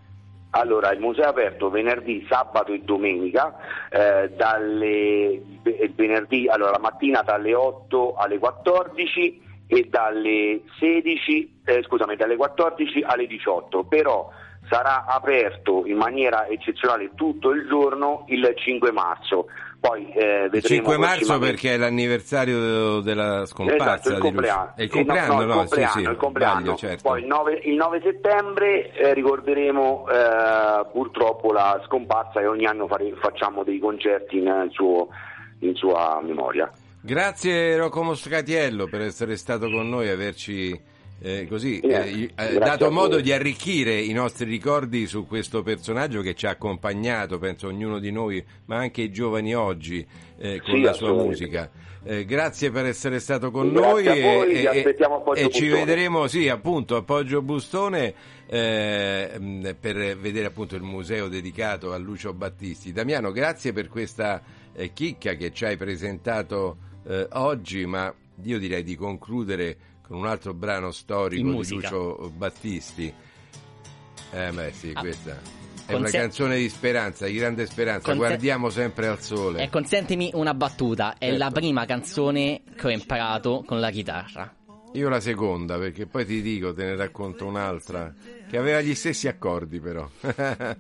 Speaker 28: Allora, il museo è aperto venerdì, sabato e domenica, eh, dalle, ve- venerdì, allora, la mattina dalle 8 alle 14 e dalle 16, eh, scusami, dalle 14 alle 18, però sarà aperto in maniera eccezionale tutto il giorno il 5 marzo. Poi eh,
Speaker 3: Il 5 marzo perché è l'anniversario della scomparsa
Speaker 28: Esatto, il compleanno.
Speaker 3: È il
Speaker 28: Sì, no,
Speaker 3: compleanno,
Speaker 28: no, il
Speaker 3: no,
Speaker 28: compleanno,
Speaker 3: sì, sì,
Speaker 28: il compleanno.
Speaker 3: sbaglio, certo.
Speaker 28: Poi il 9, il 9 settembre eh, ricorderemo eh, purtroppo la scomparsa e ogni anno fare- facciamo dei concerti in, suo- in sua memoria.
Speaker 3: Grazie Rocco Moscatiello per essere stato con noi e averci eh, così
Speaker 28: Eh,
Speaker 3: eh, eh, dato modo di arricchire i nostri ricordi su questo personaggio che ci ha accompagnato, penso ognuno di noi, ma anche i giovani oggi eh, con
Speaker 28: Sì,
Speaker 3: la sua musica. Grazie per essere stato con
Speaker 28: Grazie
Speaker 3: noi
Speaker 28: voi,
Speaker 3: e,
Speaker 28: Poggio
Speaker 3: e ci vedremo, sì, appunto, a Poggio Bustone per vedere appunto il museo dedicato a Lucio Battisti. Damiano, grazie per questa chicca che ci hai presentato oggi, ma io direi di concludere con un altro brano storico di. Lucio Battisti. Eh beh sì,
Speaker 27: Ah,
Speaker 3: questa è una canzone di speranza, di grande speranza.
Speaker 27: Conse-
Speaker 3: Guardiamo sempre al sole.
Speaker 27: E consentimi una battuta, è
Speaker 3: Certo.
Speaker 27: la prima canzone che ho imparato con la chitarra.
Speaker 3: Io la seconda, perché poi ti dico, te ne racconto un'altra, che aveva gli stessi accordi però.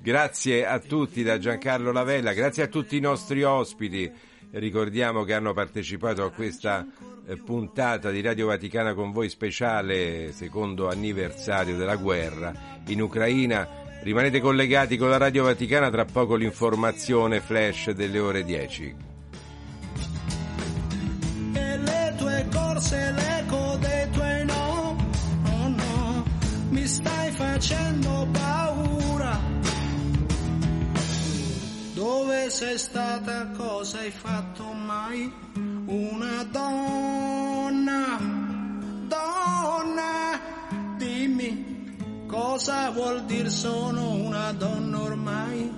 Speaker 3: grazie a tutti da Giancarlo Lavella, grazie a tutti i nostri ospiti. Ricordiamo che hanno partecipato a questa eh, puntata di Radio Vaticana con voi speciale, secondo anniversario della guerra in Ucraina. Rimanete collegati con la Radio Vaticana, tra poco l'informazione flash delle ore 10.
Speaker 9: e le tue corse, l'eco dei tuoi no, oh no, mi stai facendo paura. Dove sei stata, cosa hai fatto mai? Una donna, donna, dimmi cosa vuol dire sono una donna ormai?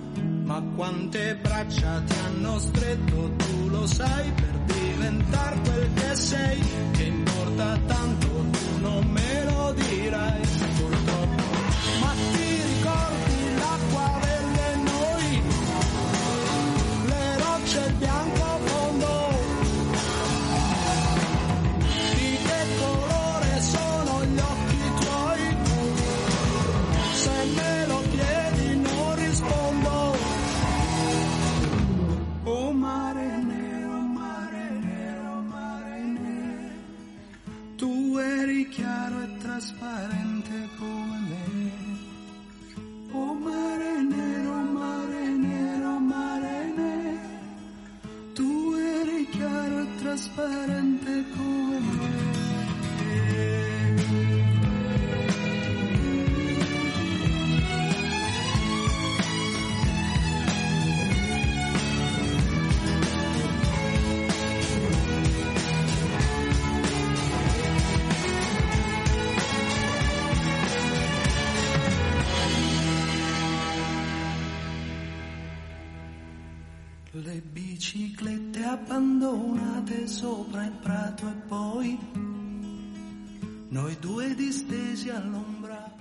Speaker 9: Ma quante braccia ti hanno stretto, tu lo sai, per diventare quel che sei, che importa tanto, tu non me lo dirai, purtroppo. Ma ti ricordi l'acqua delle noi, le rocce, il chiaro e trasparente come me. Oh mare nero, mare nero, mare nero, tu eri chiaro e trasparente come me. biciclette abbandonate sopra il prato e poi noi due distesi all'ombra.